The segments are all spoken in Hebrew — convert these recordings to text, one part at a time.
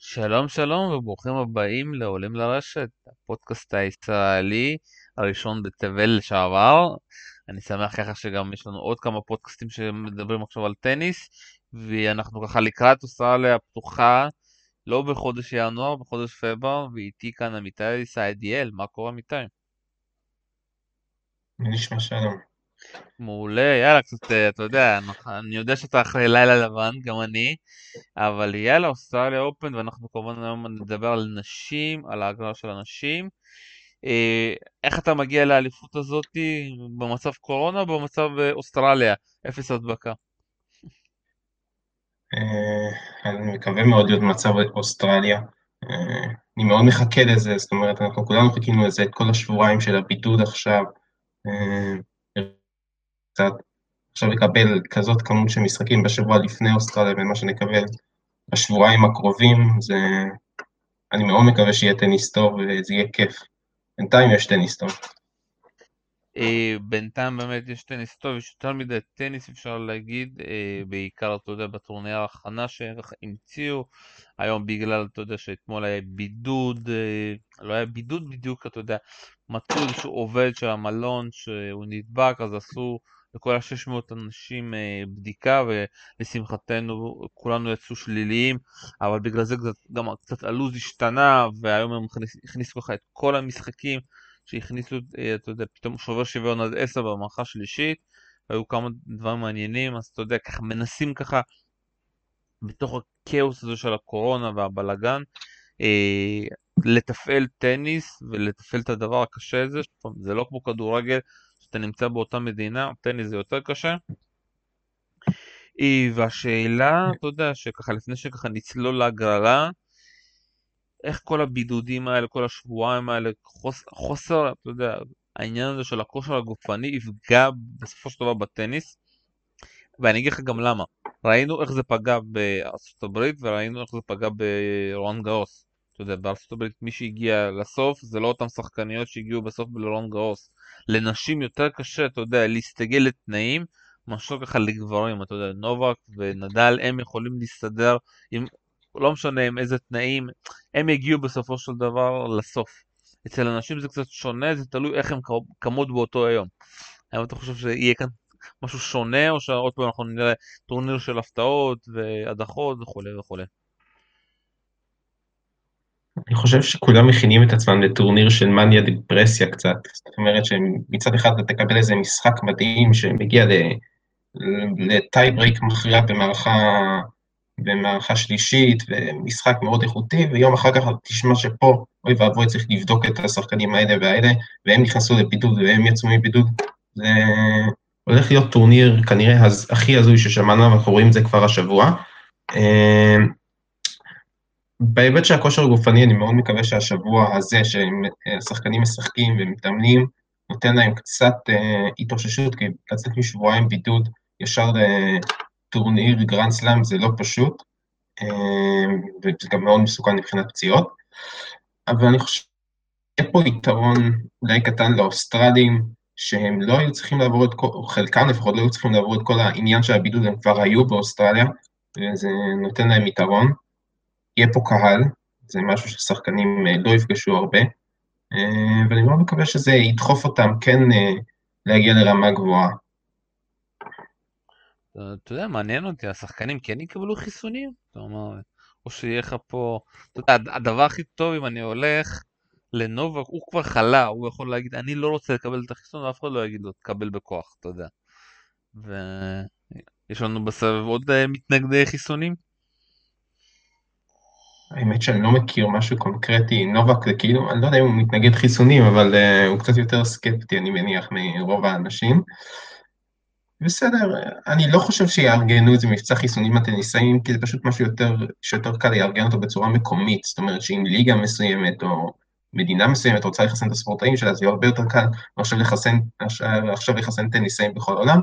שלום שלום וברוכים הבאים לעולים לרשת, הפודקאסט הישראלי הראשון בתבל לשעבר. אני שמח ככה שגם יש לנו עוד כמה פודקאסטים שמדברים עכשיו על טניס, ואנחנו ככה לקראת אוסטרליה הפתוחה, לא בחודש ינואר, בחודש פברואר, ואיתי כאן עמיתי סעדיאל, מה קורה עמיתי? מי נשמע שלום? מעולה, יאללה, קצת, אה, אתה יודע, אני יודע שאתה אחרי לילה לבן, גם אני, אבל יאללה, אוסטרליה אופן, ואנחנו כמובן היום נדבר על נשים, על ההגרלה של הנשים. אה, איך אתה מגיע לאליפות הזאת במצב קורונה או במצב אה, אוסטרליה, אפס הדבקה? אני מקווה מאוד להיות במצב אוסטרליה. אני מאוד מחכה לזה, זאת אומרת, אנחנו כולנו חיכינו לזה את כל השבועיים של הבידוד עכשיו. קצת עכשיו לקבל כזאת כמות של משחקים בשבוע לפני אוסטרליה ומה שנקבל בשבועיים הקרובים, זה... אני מאוד מקווה שיהיה טניס טוב וזה יהיה כיף. בינתיים יש טניס טוב. אה, בינתיים באמת יש טניס טוב, יש יותר מדי טניס אפשר להגיד, אה, בעיקר אתה יודע בטורניר ההכנה שהמציאו, היום בגלל אתה יודע שאתמול היה בידוד, אה, לא היה בידוד בדיוק, אתה יודע, מצאו איזשהו עובד של המלון שהוא נדבק אז עשו לכל ה-600 אנשים אה, בדיקה ולשמחתנו כולנו יצאו שליליים אבל בגלל זה גם קצת הלו"ז השתנה והיום הם הכניסו ככה את כל המשחקים שהכניסו, אה, אתה יודע, פתאום שובר שוויון עד 10 במערכה שלישית היו כמה דברים מעניינים אז אתה יודע ככה מנסים ככה בתוך הכאוס הזה של הקורונה והבלגן אה, לתפעל טניס ולתפעל את הדבר הקשה הזה, זה לא כמו כדורגל שאתה נמצא באותה מדינה, טניס זה יותר קשה. והשאלה, אתה יודע, שככה לפני שככה נצלול להגרלה, איך כל הבידודים האלה, כל השבועיים האלה, חוס, חוסר, אתה יודע, העניין הזה של הכושר הגופני יפגע בסופו של דבר בטניס, ואני אגיד לך גם למה. ראינו איך זה פגע בארצות הברית וראינו איך זה פגע ברון גאוס. אתה יודע, בארצות הברית מי שהגיע לסוף זה לא אותם שחקניות שהגיעו בסוף בלרון גאוס. לנשים יותר קשה, אתה יודע, להסתגל לתנאים, מאשר ככה לגברים, אתה יודע, נובק ונדל, הם יכולים להסתדר עם, לא משנה עם איזה תנאים, הם יגיעו בסופו של דבר לסוף. אצל אנשים זה קצת שונה, זה תלוי איך הם קמות באותו היום. האם אתה חושב שיהיה כאן משהו שונה, או שעוד פעם אנחנו נראה טורניר של הפתעות והדחות וכולי וכולי? אני חושב שכולם מכינים את עצמם לטורניר של מניה דיפרסיה קצת, זאת אומרת שמצד אחד אתה תקבל איזה משחק מדהים שמגיע ל tie break מכריע במערכה, במערכה שלישית, ומשחק מאוד איכותי, ויום אחר כך תשמע שפה, אוי ואבוי, צריך לבדוק את השחקנים האלה והאלה, והם נכנסו לבידוד והם יצאו מבידוד. זה הולך להיות טורניר כנראה הכי הזוי ששמענו, ואנחנו רואים את זה כבר השבוע. אה, בהיבט של הכושר הגופני, אני מאוד מקווה שהשבוע הזה, שהשחקנים משחקים ומתאמנים, נותן להם קצת אה, התאוששות, כי לצאת משבועיים בידוד ישר לטורניר גרנד סלאם זה לא פשוט, אה, וזה גם מאוד מסוכן מבחינת פציעות, אבל אני חושב שיהיה פה יתרון אולי קטן לאוסטרלים, שהם לא היו צריכים לעבור את כל, או חלקם לפחות לא היו צריכים לעבור את כל העניין של הבידוד, הם כבר היו באוסטרליה, וזה נותן להם יתרון. יהיה פה קהל, זה משהו ששחקנים אה, לא יפגשו הרבה, אה, ואני מאוד מקווה שזה ידחוף אותם כן אה, להגיע לרמה גבוהה. אתה יודע, מעניין אותי, השחקנים כן יקבלו חיסונים? אומר, או שיהיה לך פה... אתה יודע, הדבר הכי טוב אם אני הולך לנובק, הוא כבר חלה, הוא יכול להגיד, אני לא רוצה לקבל את החיסון, ואף אחד לא יגיד לו, תקבל בכוח, אתה יודע. ויש לנו בסבב עוד מתנגדי חיסונים? האמת שאני לא מכיר משהו קונקרטי, נובק זה כאילו, אני לא יודע אם הוא מתנגד חיסונים, אבל uh, הוא קצת יותר סקפטי, אני מניח, מרוב האנשים. בסדר, אני לא חושב שיארגנו איזה מבצע חיסונים לטניסאים, כי זה פשוט משהו יותר, שיותר קל לארגן אותו בצורה מקומית, זאת אומרת שאם ליגה מסוימת או מדינה מסוימת רוצה לחסן את הספורטאים שלה, זה יהיה הרבה יותר קל עכשיו לחסן, לחסן טניסאים בכל העולם.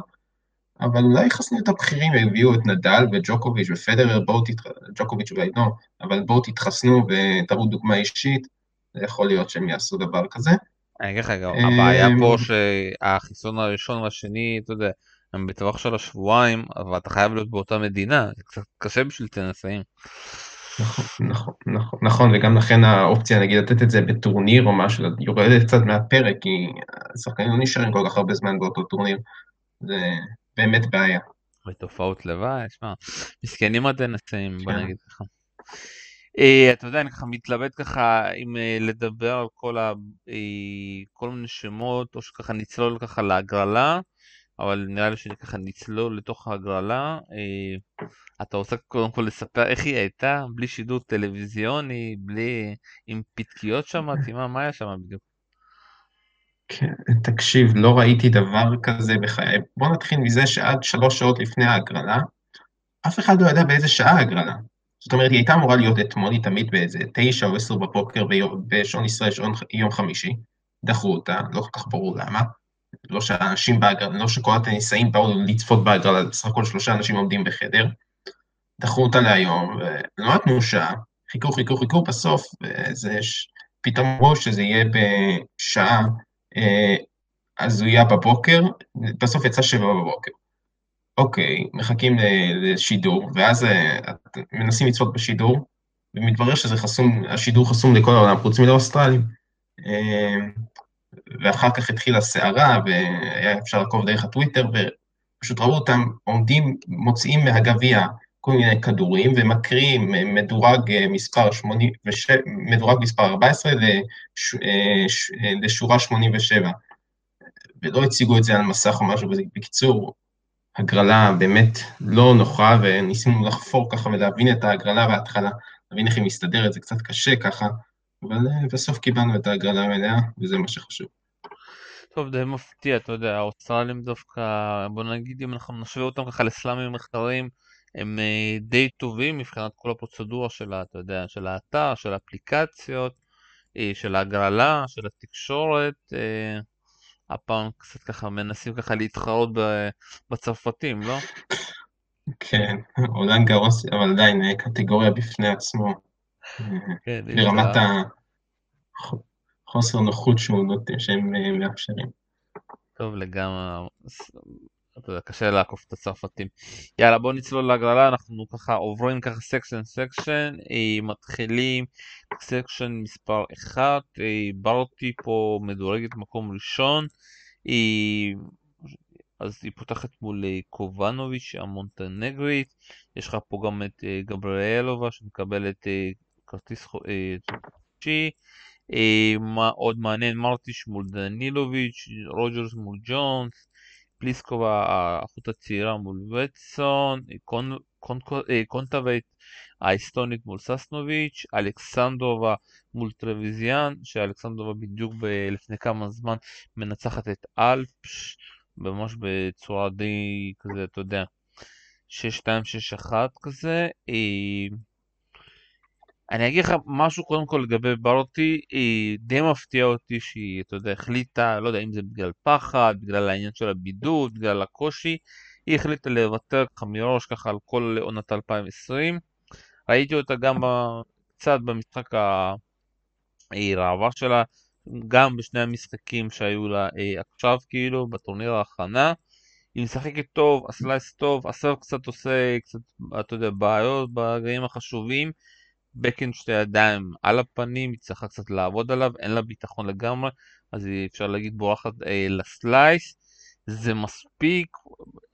אבל אולי יחסנו את הבכירים והביאו את נדל וג'וקוביץ' ופדרר, בואו תתחסנו, ג'וקוביץ' אולי לא, אבל בואו תתחסנו ותראו דוגמה אישית, זה יכול להיות שהם יעשו דבר כזה. אני אגיד לך, הבעיה פה שהחיסון הראשון והשני, אתה יודע, הם בטווח של השבועיים, אבל אתה חייב להיות באותה מדינה, זה קצת קשה בשביל תנסאים. נכון, נכון, נכון, נכון, וגם לכן האופציה, נגיד, לתת את זה בטורניר או משהו, יורדת קצת מהפרק, כי השחקנים לא נשארים כל כך הרבה זמן באותו טורניר. זה באמת בעיה. ותופעות לוואי, שמע, מסכנים הטניסאים, בוא כן. נגיד ככה. אה, אתה יודע, אני ככה מתלבט ככה אם אה, לדבר על כל, ה, אה, כל מיני שמות, או שככה נצלול ככה להגרלה, אבל נראה לי שאני ככה נצלול לתוך ההגרלה. אתה רוצה קודם כל לספר איך היא הייתה, בלי שידור טלוויזיוני, בלי... עם פתקיות מה, מה היה שם בדיוק? כן, תקשיב, לא ראיתי דבר כזה בחיי. בוא נתחיל מזה שעד שלוש שעות לפני ההגרלה, אף אחד לא ידע באיזה שעה ההגרלה. זאת אומרת, היא הייתה אמורה להיות אתמול, היא תמיד באיזה תשע או עשר בבוקר בשעון ישראל, שעון יום חמישי. דחו אותה, לא כל כך ברור למה. לא שאנשים בהגרלה, לא שכל הטניסאים באו לצפות בהגרלה, בסך הכל שלושה אנשים עומדים בחדר. דחו אותה להיום, ולא נתנו שעה, חיכו, חיכו, חיכו, בסוף, וזה, פתאום אמרו שזה יהיה בשעה הזויה בבוקר, בסוף יצא שבע בבוקר. אוקיי, מחכים לשידור, ואז אה, מנסים לצפות בשידור, ומתברר שזה חסום, השידור חסום לכל העולם, חוץ מלאוסטרלים. אה, ואחר כך התחילה סערה, והיה אפשר לעקוב דרך הטוויטר, ופשוט ראו אותם עומדים, מוציאים מהגביע כל מיני כדורים, ומקריאים מדורג מספר 87, מדורג מספר 14 לש, לשורה 87. ולא הציגו את זה על מסך או משהו, בקיצור, הגרלה באמת לא נוחה, וניסינו לחפור ככה ולהבין את ההגרלה בהתחלה, להבין איך היא מסתדרת, זה קצת קשה ככה, אבל אה, בסוף קיבלנו את ההגרלה המלאה, וזה מה שחשוב. טוב, די מפתיע, אתה יודע, האוסטרלים דווקא, בוא נגיד אם אנחנו נשווה אותם ככה לסלאמים מחקרים, הם אה, די טובים מבחינת כל הפרוצדורה של, אתה יודע, של האתר, של האפליקציות, אה, של ההגרלה, של התקשורת. הפעם קצת ככה מנסים ככה להתחרות בצרפתים, לא? כן, רולאן גארוס, אבל עדיין אה, קטגוריה בפני עצמו. כן, ברמת החוסר נוחות שהם אה, מאפשרים. טוב לגמרי, אתה יודע, קשה לעקוף את הצרפתים. יאללה, בוא נצלול להגרלה, אנחנו ככה עוברים ככה section section, מתחילים. section מספר 1, ברטי פה מדורגת מקום ראשון, אז היא פותחת מול אה, קוביניץ' המונטנגרית, יש לך פה גם את אה, גבריאלובה שמקבלת אה, כרטיס חופשי, מה עוד מעניין, מרטיש מול דנילוביץ', רוג'רס מול ג'ונס, פליסקובה האחות הצעירה מול וטסון, קונטווייט האסטונית מול ססנוביץ', אלכסנדרובה מול טרוויזן, שאלכסנדרובה בדיוק ב- לפני כמה זמן מנצחת את אלפש, ממש בצורה די כזה, אתה יודע, 6-2-6-1 כזה. אני אגיד לך משהו קודם כל לגבי ברטי, היא די מפתיע אותי שהיא, אתה יודע, החליטה, לא יודע אם זה בגלל פחד, בגלל העניין של הבידוד, בגלל הקושי, היא החליטה לוותר ככה מראש ככה על כל עונת 2020. ראיתי אותה גם קצת במשחק הרעבה שלה, גם בשני המשחקים שהיו לה אה, עכשיו כאילו, בטורניר ההכנה. היא משחקת טוב, הסלייס טוב, הסרט קצת עושה קצת, אתה יודע, בעיות ברגעים החשובים. בקן שתי ידיים על הפנים, היא צריכה קצת לעבוד עליו, אין לה ביטחון לגמרי, אז היא אפשר להגיד בורחת אה, לסלייס. זה מספיק,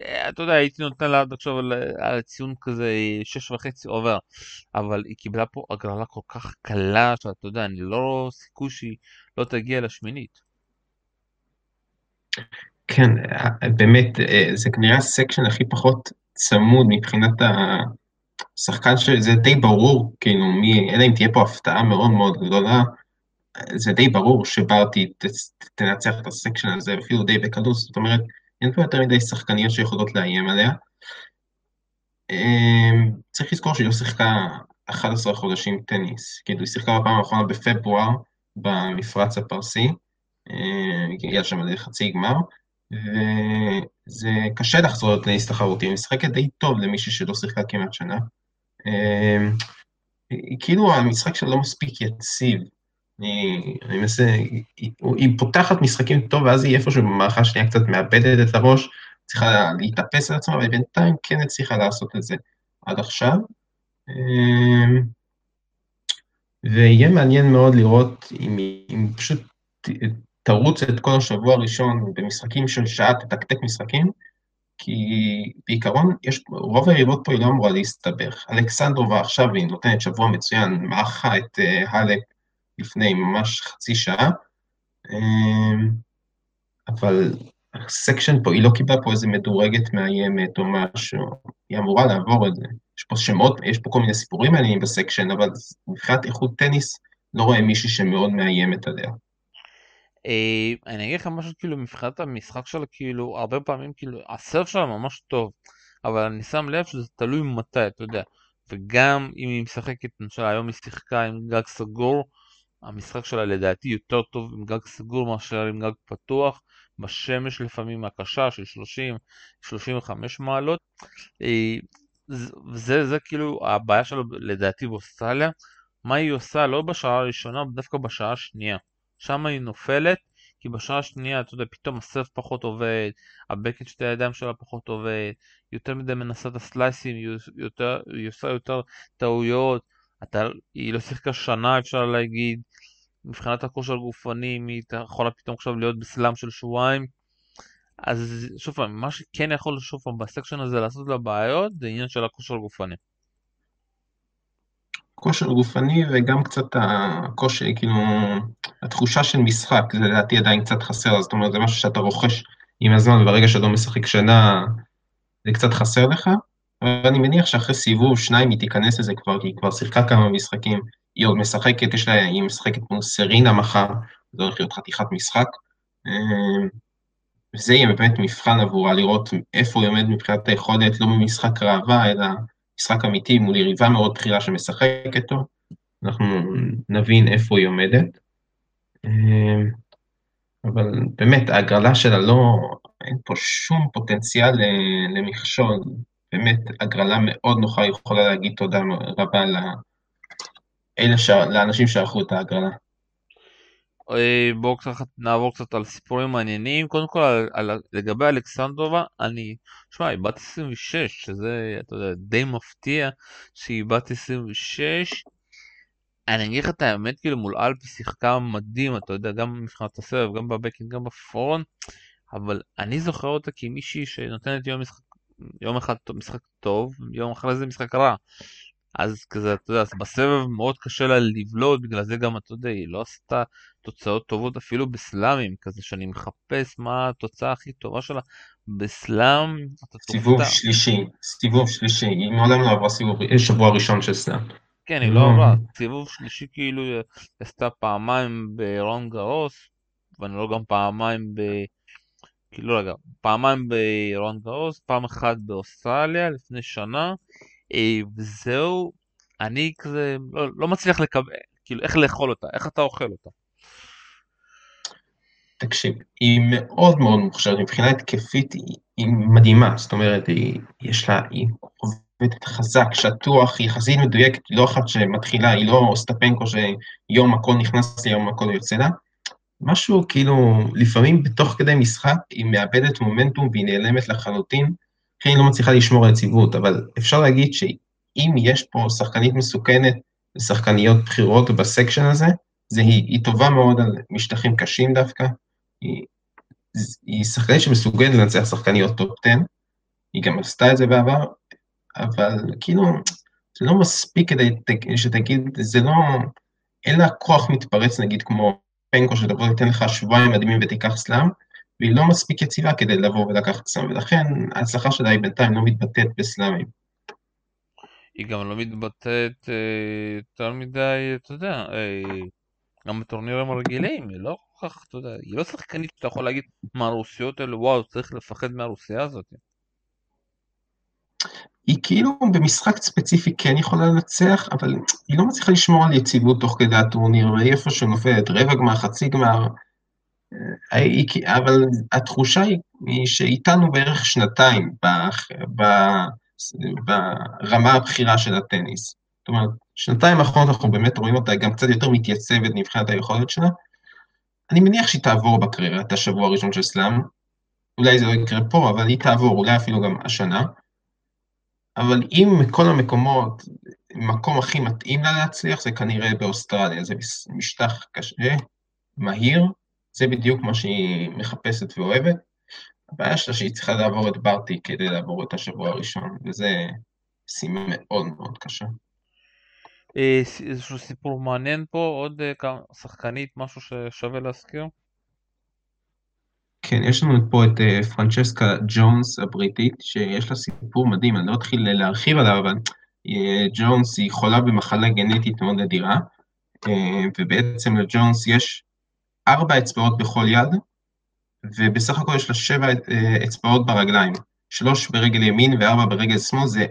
אה, אתה יודע, הייתי נותן לה עד עכשיו על, על ציון כזה שש וחצי עובר, אבל היא קיבלה פה הגרלה כל כך קלה, שאתה יודע, אני לא סיכוי שהיא לא תגיע לשמינית. כן, אה, באמת, אה, זה כנראה הסקשן הכי פחות צמוד מבחינת השחקן שזה די ברור, כאילו, מי, אלא אם תהיה פה הפתעה מאוד מאוד גדולה, זה די ברור שברטי תנצח את הסקשן הזה, אפילו די בקלות, זאת אומרת, אין פה יותר מדי שחקניות שיכולות לאיים עליה. אמ, צריך לזכור שהיא לא שיחקה 11 חודשים טניס, כאילו היא שיחקה בפעם האחרונה בפברואר במפרץ הפרסי, אמ, הגיעה שם לחצי גמר, וזה קשה לחזור לטניס תחרותי, היא משחקת די טוב למישהי שלא שיחקה כמעט שנה. אמ, כאילו המשחק שלה לא מספיק יציב, אני, מנסה, היא, היא פותחת משחקים טוב, ואז היא איפשהו במערכה שנייה קצת מאבדת את הראש, צריכה להתאפס על עצמה, ובינתיים כן הצליחה לעשות את זה עד עכשיו. אמ, ויהיה מעניין מאוד לראות אם אם פשוט תרוץ את כל השבוע הראשון במשחקים של שעה, תתקתק משחקים, כי בעיקרון יש, רוב היריבות פה היא לא אמורה להסתבך. אלכסנדרובה עכשיו היא נותנת שבוע מצוין, מעכה את האלק לפני ממש חצי שעה, אבל הסקשן פה, היא לא קיבלה פה איזה מדורגת מאיימת או משהו, היא אמורה לעבור את זה. יש פה שמות, יש פה כל מיני סיפורים מעניינים בסקשן, אבל מבחינת איכות טניס, לא רואה מישהי שמאוד מאיימת עליה. אני אגיד לך משהו כאילו מבחינת המשחק שלה כאילו הרבה פעמים כאילו הסרף שלה ממש טוב אבל אני שם לב שזה תלוי מתי אתה יודע. וגם אם היא משחקת למשל היום היא שיחקה עם גג סגור המשחק שלה לדעתי יותר טוב עם גג סגור מאשר עם גג פתוח בשמש לפעמים הקשה של 30-35 מעלות. וזה זה כאילו הבעיה שלו לדעתי באוסטרליה. מה היא עושה לא בשעה הראשונה דווקא בשעה השנייה שם היא נופלת, כי בשעה השנייה, אתה יודע, פתאום הסרף פחות עובד, הבקט שתי הידיים שלה פחות עובד, יותר מדי מנסה את הסלייסים, היא, היא עושה יותר טעויות, אתה, היא לא שיחקה שנה אפשר להגיד, מבחינת הכושר הגופני, היא יכולה פתאום עכשיו להיות בסלאם של שבועיים. אז שוב פעם, מה שכן יכול שוב פעם בסקשן הזה לעשות לה בעיות, זה עניין של הכושר הגופני. כושר גופני וגם קצת הקושי, כאילו, התחושה של משחק, זה לדעתי עדיין קצת חסר, זאת אומרת, זה משהו שאתה רוכש עם הזמן, וברגע שאתה לא משחק שנה, זה קצת חסר לך, אבל אני מניח שאחרי סיבוב שניים היא תיכנס לזה כבר, כי היא כבר שיחקה כמה משחקים, היא עוד משחקת, יש לה, היא משחקת כמו סרינה מחר, זה הולך להיות חתיכת משחק. וזה יהיה באמת מבחן עבורה, לראות איפה היא עומדת מבחינת היכולת, לא במשחק ראווה, אלא משחק אמיתי מול יריבה מאוד בכירה שמשחקת טוב, אנחנו נבין איפה היא עומדת. אמ, אבל באמת, ההגרלה שלה לא, אין פה שום פוטנציאל למכשול, באמת, הגרלה מאוד נוחה, יכולה להגיד תודה רבה. לאנשים שערכו את ההגרלה. אה, בואו קצת נעבור קצת על סיפורים מעניינים. קודם כל על, על, לגבי אלכסנדרובה, אני, שמע, היא בת 26, שזה, אתה יודע, די מפתיע שהיא בת 26. אני אגיד לך את האמת, כאילו מול אלפי שיחקה מדהים, אתה יודע, גם מבחינת הסבב, גם בבקינג, גם בפרונט, אבל אני זוכר אותה כמישהי שנותנת יום משחק, יום אחד משחק טוב, יום אחרי זה משחק רע. אז כזה, אתה יודע, בסבב מאוד קשה לה לבלוט, בגלל זה גם, אתה יודע, היא לא עשתה תוצאות טובות אפילו בסלאמים, כזה שאני מחפש מה התוצאה הכי טובה שלה בסלאם. סיבוב שלישי, סיבוב שלישי, היא מעולם לא עברה סיבוב, שבוע ראשון של סלאם. כן, היא לא עברה, סיבוב שלישי כאילו היא עשתה פעמיים ברון גרוס, ואני לא גם פעמיים ב... כאילו רגע, פעמיים ברון גרוס, פעם אחת באוסטרליה לפני שנה. אה, וזהו, אני כזה לא, לא מצליח לקבל, כאילו איך לאכול אותה, איך אתה אוכל אותה. תקשיב, היא מאוד מאוד מוכשרת, מבחינה התקפית היא, היא מדהימה, זאת אומרת, היא, יש לה, היא עובדת חזק, שטוח, היא יחסית מדויקת, היא לא אחת שמתחילה, היא לא סטפנקו שיום הכל נכנס לי, יום הכל יוצא לה. משהו כאילו, לפעמים בתוך כדי משחק היא מאבדת מומנטום והיא נעלמת לחלוטין, לכן היא לא מצליחה לשמור על יציבות, אבל אפשר להגיד שאם יש פה שחקנית מסוכנת ושחקניות בכירות בסקשן הזה, זה היא, היא טובה מאוד על משטחים קשים דווקא, היא, היא שחקנית שמסוגלת לנצח שחקניות top 10, היא גם עשתה את זה בעבר, אבל כאילו, זה לא מספיק כדי שתגיד, זה לא, אין לה כוח מתפרץ נגיד כמו פנקו שתבוא ותיתן לך שבועיים מדהימים ותיקח סלאם, והיא לא מספיק יציבה כדי לבוא ולקחת סלאם, ולכן ההצלחה שלה היא בינתיים לא מתבטאת בסלאמים. היא גם לא מתבטאת אה, יותר מדי, אתה יודע, אה, גם בטורנירים הרגילים, היא לא כך, אתה יודע, היא לא שחקנית שאתה יכול להגיד מהרוסיות האלה, וואו, צריך לפחד מהרוסיה הזאת. היא כאילו במשחק ספציפי כן יכולה לנצח, אבל היא לא מצליחה לשמור על יציבות תוך כדי הטורניר, והיא איפה שנופלת, רבע גמר, חצי גמר, אבל התחושה היא שאיתנו בערך שנתיים ברמה הבכירה של הטניס. זאת אומרת, שנתיים האחרונות אנחנו באמת רואים אותה גם קצת יותר מתייצבת מבחינת היכולת שלה. אני מניח שהיא תעבור בקריירה את השבוע הראשון של סלאם. אולי זה לא יקרה פה, אבל היא תעבור, אולי אפילו גם השנה. אבל אם מכל המקומות המקום הכי מתאים לה להצליח זה כנראה באוסטרליה, זה משטח קשה, מהיר, זה בדיוק מה שהיא מחפשת ואוהבת. הבעיה שלה שהיא צריכה לעבור את ברטי כדי לעבור את השבוע הראשון, וזה סימן מאוד מאוד קשה. אה, איזשהו סיפור מעניין פה, עוד אה, שחקנית, משהו ששווה להזכיר? כן, יש לנו פה את אה, פרנצ'סקה ג'ונס הבריטית, שיש לה סיפור מדהים, אני לא אתחיל להרחיב עליו, אבל ג'ונס היא חולה במחלה גנטית מאוד נדירה, ובעצם לג'ונס יש ארבע אצבעות בכל יד, ובסך הכל יש לה שבע אצבעות ברגליים, שלוש ברגל ימין וארבע ברגל שמאל, זה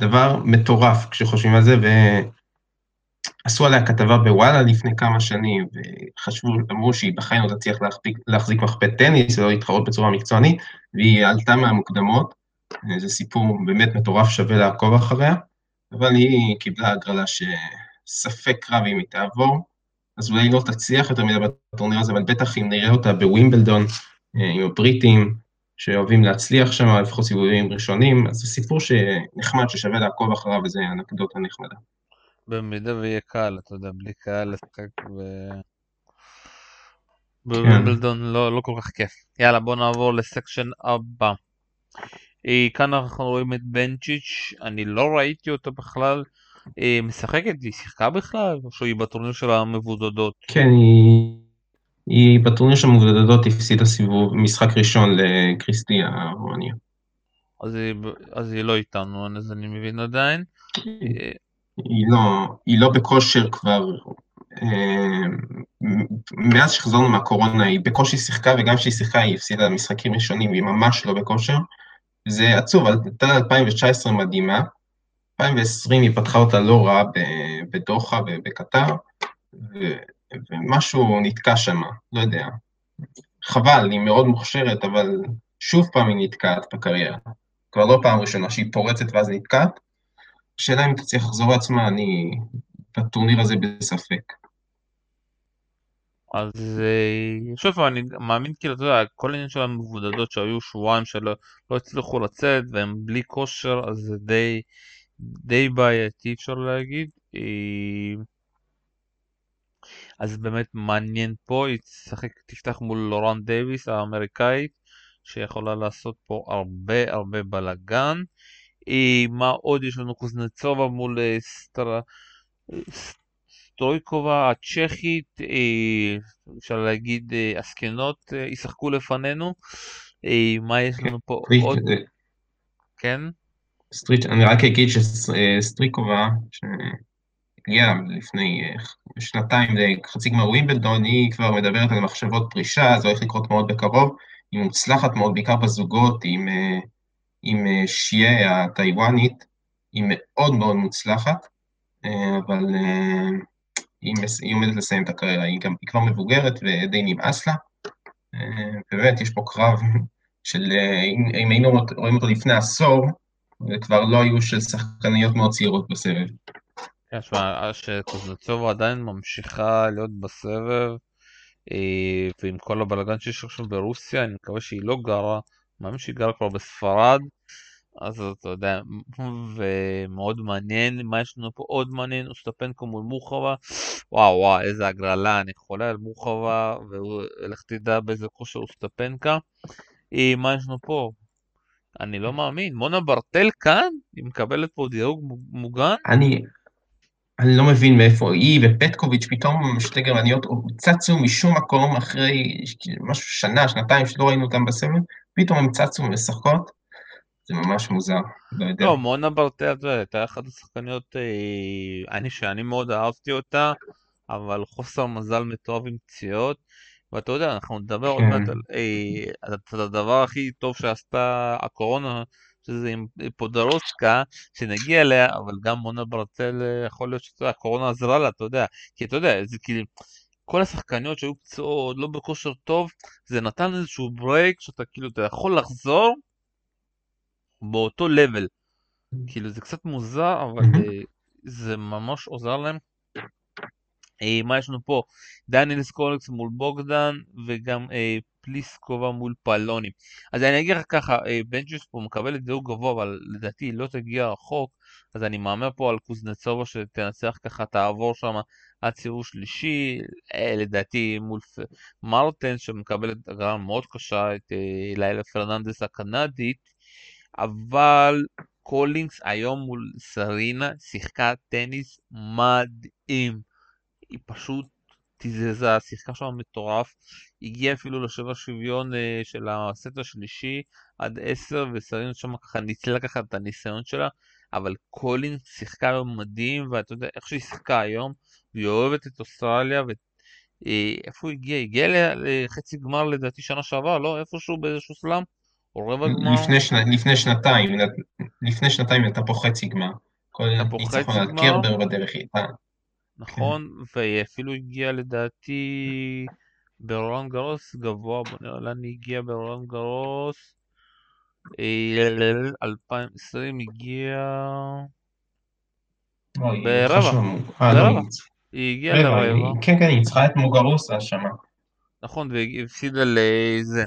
דבר מטורף כשחושבים על זה, ועשו עליה כתבה בוואלה לפני כמה שנים, וחשבו, אמרו שהיא בחיים לא תצליח להחזיק, להחזיק מחפט טניס ולא להתחרות בצורה מקצוענית, והיא עלתה מהמוקדמות, זה סיפור באמת מטורף, שווה לעקוב אחריה, אבל היא קיבלה הגרלה שספק רב אם היא תעבור, אז אולי היא לא תצליח יותר מדי בטורניר הזה, אבל בטח אם נראה אותה בווימבלדון אה, עם הבריטים, שאוהבים להצליח שם, לפחות סיבובים ראשונים, אז זה סיפור שנחמד, ששווה לעקוב אחריו, וזה אנקדוטה נחמדה. במידה ויהיה קל, אתה יודע, בלי קהל לשחק. בווימבלדון כן. לא, לא כל כך כיף. יאללה, בוא נעבור לסקשן הבא. אה, כאן אנחנו רואים את בנצ'יץ', אני לא ראיתי אותו בכלל אה, משחקת, היא שיחקה בכלל, או שהיא בטורניר של המבודדות? כן, היא... היא בטורניר של המבודדות הפסידה סיבוב, משחק ראשון לקריסטי הרומניה. אז היא, אז היא לא איתנו, אז אני מבין עדיין. היא לא, היא לא בכושר כבר, אה, מאז שחזרנו מהקורונה היא בקושי שיחקה, וגם כשהיא שיחקה היא הפסידה משחקים ראשונים, והיא ממש לא בכושר. זה עצוב, הייתה 2019 מדהימה, 2020 היא פתחה אותה לא רע בדוחה ובקטר, ומשהו נתקע שם, לא יודע. חבל, היא מאוד מוכשרת, אבל שוב פעם היא נתקעת בקריירה. כבר לא פעם ראשונה שהיא פורצת ואז נתקעת. השאלה אם תצליח לחזור לעצמה, אני בטורניר הזה בספק. אז אה, שוב אני מאמין כאילו, אתה יודע, כל העניין של המבודדות שהיו שבועיים שלא לא הצליחו לצאת והם בלי כושר, אז זה די, די בעייתי אפשר להגיד. אה, אז באמת מעניין פה, היא תשחק, תפתח מול לורן דייוויס האמריקאית, שיכולה לעשות פה הרבה הרבה בלאגן. אה, מה עוד יש לנו? קוזנצובה מול אה, סטר... סטרויקובה הצ'כית, אפשר להגיד הזקנות ישחקו לפנינו. מה יש לנו פה עוד? כן? סטריט, אני רק אגיד שסטריקובה, שהגיעה לפני אה, שנתיים לחצי גמר ווימבלדון, היא כבר מדברת על מחשבות פרישה, זה הולך לקרות מאוד בקרוב, היא מוצלחת מאוד, בעיקר בזוגות, עם, אה, עם אה, שיה הטיוואנית, היא מאוד מאוד מוצלחת, אבל היא, היא עומדת לסיים את הקריירה, היא, גם, היא כבר מבוגרת ודי נמאס לה, באמת יש פה קרב של, אם, אם היינו רואים אותו לפני עשור, וכבר לא היו של שחקניות מאוד צעירות בסבב. כן, שמע, שקוזנצובה עדיין ממשיכה להיות בסבב, אה, ועם כל הבלאגן שיש עכשיו ברוסיה, אני מקווה שהיא לא גרה, מאמין שהיא גרה כבר בספרד, אז אתה יודע, ומאוד מעניין, מה יש לנו פה עוד מעניין? אוסטפנקו מול מורחבה, וואו וואו, איזה הגרלה, אני חולה על מורחבה, ולך תדע באיזה כושר אוסטפנקה. אה, מה יש לנו פה? אני לא מאמין, מונה ברטל כאן? היא מקבלת פה דירוג מוגן? אני, אני לא מבין מאיפה היא ופטקוביץ' פתאום שתי גרמניות צצו משום מקום אחרי משהו שנה, שנתיים שלא ראינו אותם בסבב, פתאום הם צצו ומשחקות, זה ממש מוזר, לא יודע. לא, מונה יודע, הייתה אחת השחקניות, אה, אני שאני מאוד אהבתי אותה, אבל חוסר מזל מתואב עם פציעות. ואתה יודע, אנחנו נדבר עוד מעט כן. על הדבר הכי טוב שעשתה הקורונה, שזה עם פודרוסקה, שנגיע אליה, אבל גם מונה ברצל, יכול להיות שהקורונה עזרה לה, אתה יודע, כי אתה יודע, זה כאילו, כל השחקניות שהיו פצועות, לא בכושר טוב, זה נתן איזשהו break, שאתה כאילו, אתה יכול לחזור באותו level. כאילו, זה קצת מוזר, אבל אה, זה ממש עוזר להם. אה, מה יש לנו פה? דניאל קולינס מול בוגדן, וגם אה, פליסקובה מול פאוליני. אז אני אגיד לך ככה, בנצ'יץ' פה מקבלת דירוג גבוה, אבל לדעתי לא תגיע רחוק, אז אני מהמר פה על קוזנצובה שתנצח ככה, תעבור שם עד סיבוב שלישי, לדעתי מול מרטנס שמקבלת הגרלה מאוד קשה, את ליילה פרננדס הקנדית, אבל קולינס היום מול סרינה שיחקה טניס מדהים. היא פשוט תיזזה, שיחקה שם מטורף, הגיעה אפילו לשבע שוויון uh, של הסט השלישי עד עשר, וסרינה שם ככה ניצלה ככה את הניסיון שלה, אבל קולינס שיחקה היום מדהים, ואתה יודע איך שהיא שיחקה היום, והיא אוהבת את אוסטרליה, ו... אה, איפה היא הגיעה? הגיע לחצי גמר לדעתי שנה שעברה, לא? איפשהו באיזשהו סלאם? או רבע גמר? לפני, שנ... לפני שנתיים, לפני שנתיים הייתה פה חצי גמר. כל ניצחון על קרבר בדרך איתה. נכון, כן. והיא אפילו הגיעה לדעתי ברולנד גרוס גבוה, בוא נראה לאן היא הגיעה ברולנד גרוס. 2020 הגיעה ברבע, ברבע. היא הגיעה לרבע. כן, כן, היא צריכה את מוגרוסה שמה. נכון, והיא הפסידה לזה.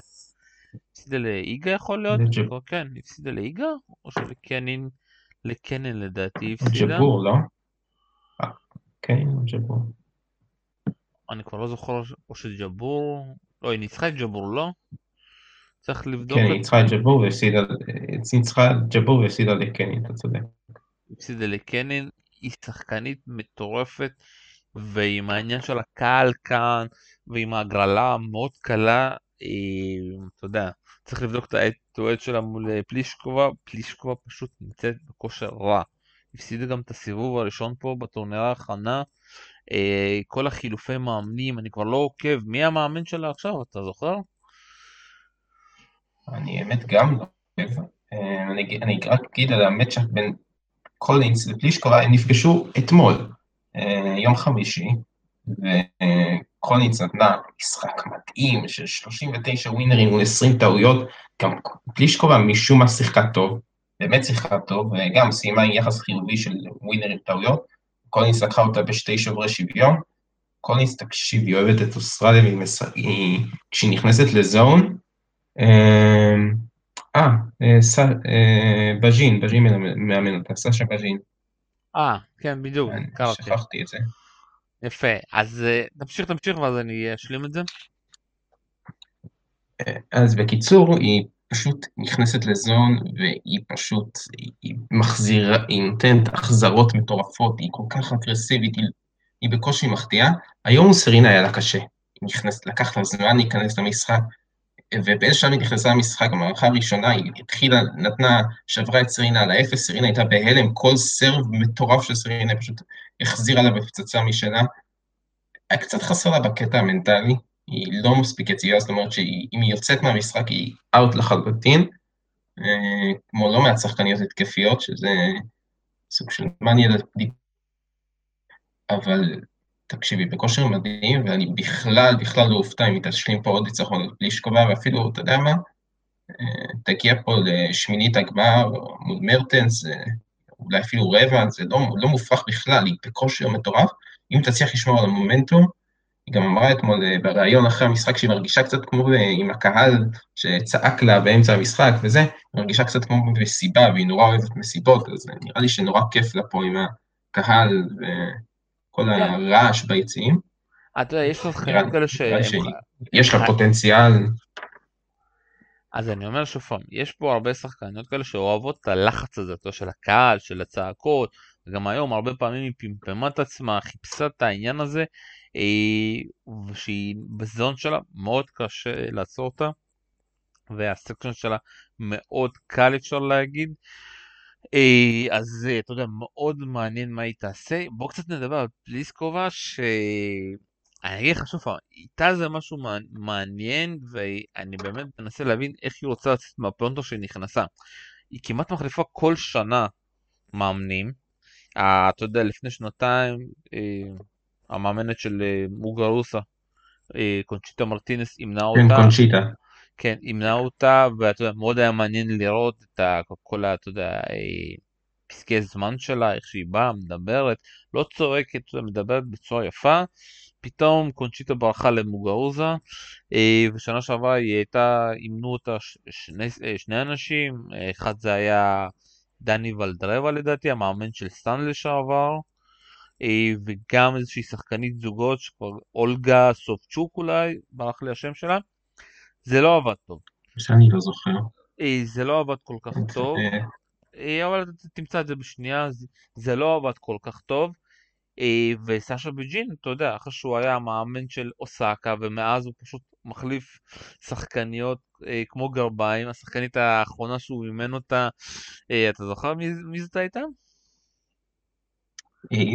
הפסידה לאיגה יכול להיות? כן, הפסידה לאיגה? או שלקנין, לקנין לדעתי הפסידה? ג'בור, לא? כן, ג'בור. אני כבר לא זוכר, או שג'בור, לא, היא ניצחה את ג'בור, לא? צריך לבדוק. כן, היא ניצחה את ג'בור והפסידה, ניצחה את ג'בור והפסידה לקנין, אתה צודק. הפסידה לקנין, היא שחקנית מטורפת, ועם העניין של הקהל כאן, ועם ההגרלה המאוד קלה, אתה יודע, צריך לבדוק את האט שלה מול פלישקובה, פלישקובה פשוט נמצאת בכושר רע. הפסידה גם את הסיבוב הראשון פה בטורניר ההכנה. אה, כל החילופי מאמנים, אני כבר לא עוקב, מי המאמן שלה עכשיו, אתה זוכר? אני האמת גם לא עוקב. אה, אני, רק אגיד על ה matchup בין קולינס לפליסקובה, הם נפגשו אתמול, אה, יום חמישי, וקולינס נתנה משחק מדהים של 39 ווינרים מול 20 טעויות, גם פליסקובה משום מה שיחקה טוב, באמת שיחקה טוב, וגם סיימה עם יחס חיובי של ווינר עם טעויות. קולינס לקחה אותה בשתי שוברי שוויון. קולינס, תקשיב, היא אוהבת את אוסטרליה, והיא מס... היא... כשהיא נכנסת לזון, אמ, אה, אה, ס... אה, בז'ין, בז'ין מאמן אותה, סשה בז'ין. אה, כן, בדיוק, קראתי. שכחתי את זה. יפה, אז אה, תמשיך, תמשיך, ואז אני אשלים את זה. אז בקיצור, היא פשוט נכנסת לזון והיא פשוט, היא מחזירה, היא נותנת החזרות מטורפות, היא כל כך אגרסיבית, היא, היא בקושי מחטיאה. היום סרינה היה לה קשה, היא נכנסת, לקח לה זמן להיכנס למשחק, ובאיזה שלב היא נכנסה למשחק, במערכה הראשונה היא התחילה, נתנה, שברה את סרינה על האפס, סרינה הייתה בהלם, כל סרב מטורף של סרינה פשוט החזירה לה בפצצה משלה. היה קצת חסר לה בקטע המנטלי, היא לא מספיק יציבה, זאת אומרת שאם היא יוצאת מהמשחק היא אאוט לחלוטין, אה, כמו לא מעט שחקניות התקפיות, שזה סוג של מניה אבל תקשיבי, בכושר מדהים, ואני בכלל, בכלל לא אופתע אם היא תשלים פה עוד ניצחון על פלישקובה, ואפילו, אתה יודע מה, אה, תגיע פה לשמינית הגמר מול מרטנס, אולי אפילו רבע, זה לא, לא מופרך בכלל, היא בכושר מטורף. אם תצליח לשמור על המומנטום, היא גם אמרה אתמול אה, בריאיון אחרי המשחק שהיא מרגישה קצת כמו אה, עם הקהל שצעק לה באמצע המשחק וזה, היא מרגישה קצת כמו במסיבה והיא נורא אוהבת מסיבות, אז נראה לי שנורא כיף לה פה עם הקהל וכל כן. הרעש ביציעים. אתה יודע, יש שחקנים כאלה ש... יש לה פוטנציאל. אז אני אומר שוב פעם, יש פה הרבה שחקניות כאלה שאוהבות את הלחץ הזה, של הקהל, של הצעקות, וגם היום הרבה פעמים היא פמפמה את עצמה, חיפשה את העניין הזה, אה, ושהיא בזון שלה מאוד קשה לעצור אותה, והסקשן שלה מאוד קל אפשר להגיד. אה, אז אה, אתה יודע, מאוד מעניין מה היא תעשה. בואו קצת נדבר על פליסקובה, שאני אגיד לך שוב פעם, איתה זה משהו מעניין, ואני באמת מנסה להבין איך היא רוצה לצאת מהפלונטו שהיא נכנסה. היא כמעט מחליפה כל שנה מאמנים. אתה יודע, לפני שנתיים המאמנת של אה, מוגרוסה, אה, קונצ'יטה מרטינס, אימנה כן, אותה. כן, קונצ'יטה. כן, אימנה אותה, ואתה יודע, מאוד היה מעניין לראות את כל, אתה יודע, אה, פסקי זמן שלה, איך שהיא באה, מדברת, לא צועקת, מדברת בצורה יפה, פתאום קונצ'יטה ברחה למוגרוזה, אה, ושנה שעברה היא הייתה, אימנו אותה שני, אה, שני אנשים, אחד זה היה דני ולוורדו לדעתי, המאמן של סטאן לשעבר, וגם איזושהי שחקנית זוגות, שכבר אולגה סופצ'וק אולי, ברח לי השם שלה, זה לא עבד טוב. שאני לא זוכר. זה לא עבד כל כך טוב, אבל תמצא את זה בשנייה, זה לא עבד כל כך טוב. אה, וסאשה ביג'ין, אתה יודע, אחרי שהוא היה המאמן של אוסקה, ומאז הוא פשוט מחליף שחקניות אה, כמו גרביים, השחקנית האחרונה שהוא אימן אותה, אה, אתה זוכר מי, מי זאת הייתה?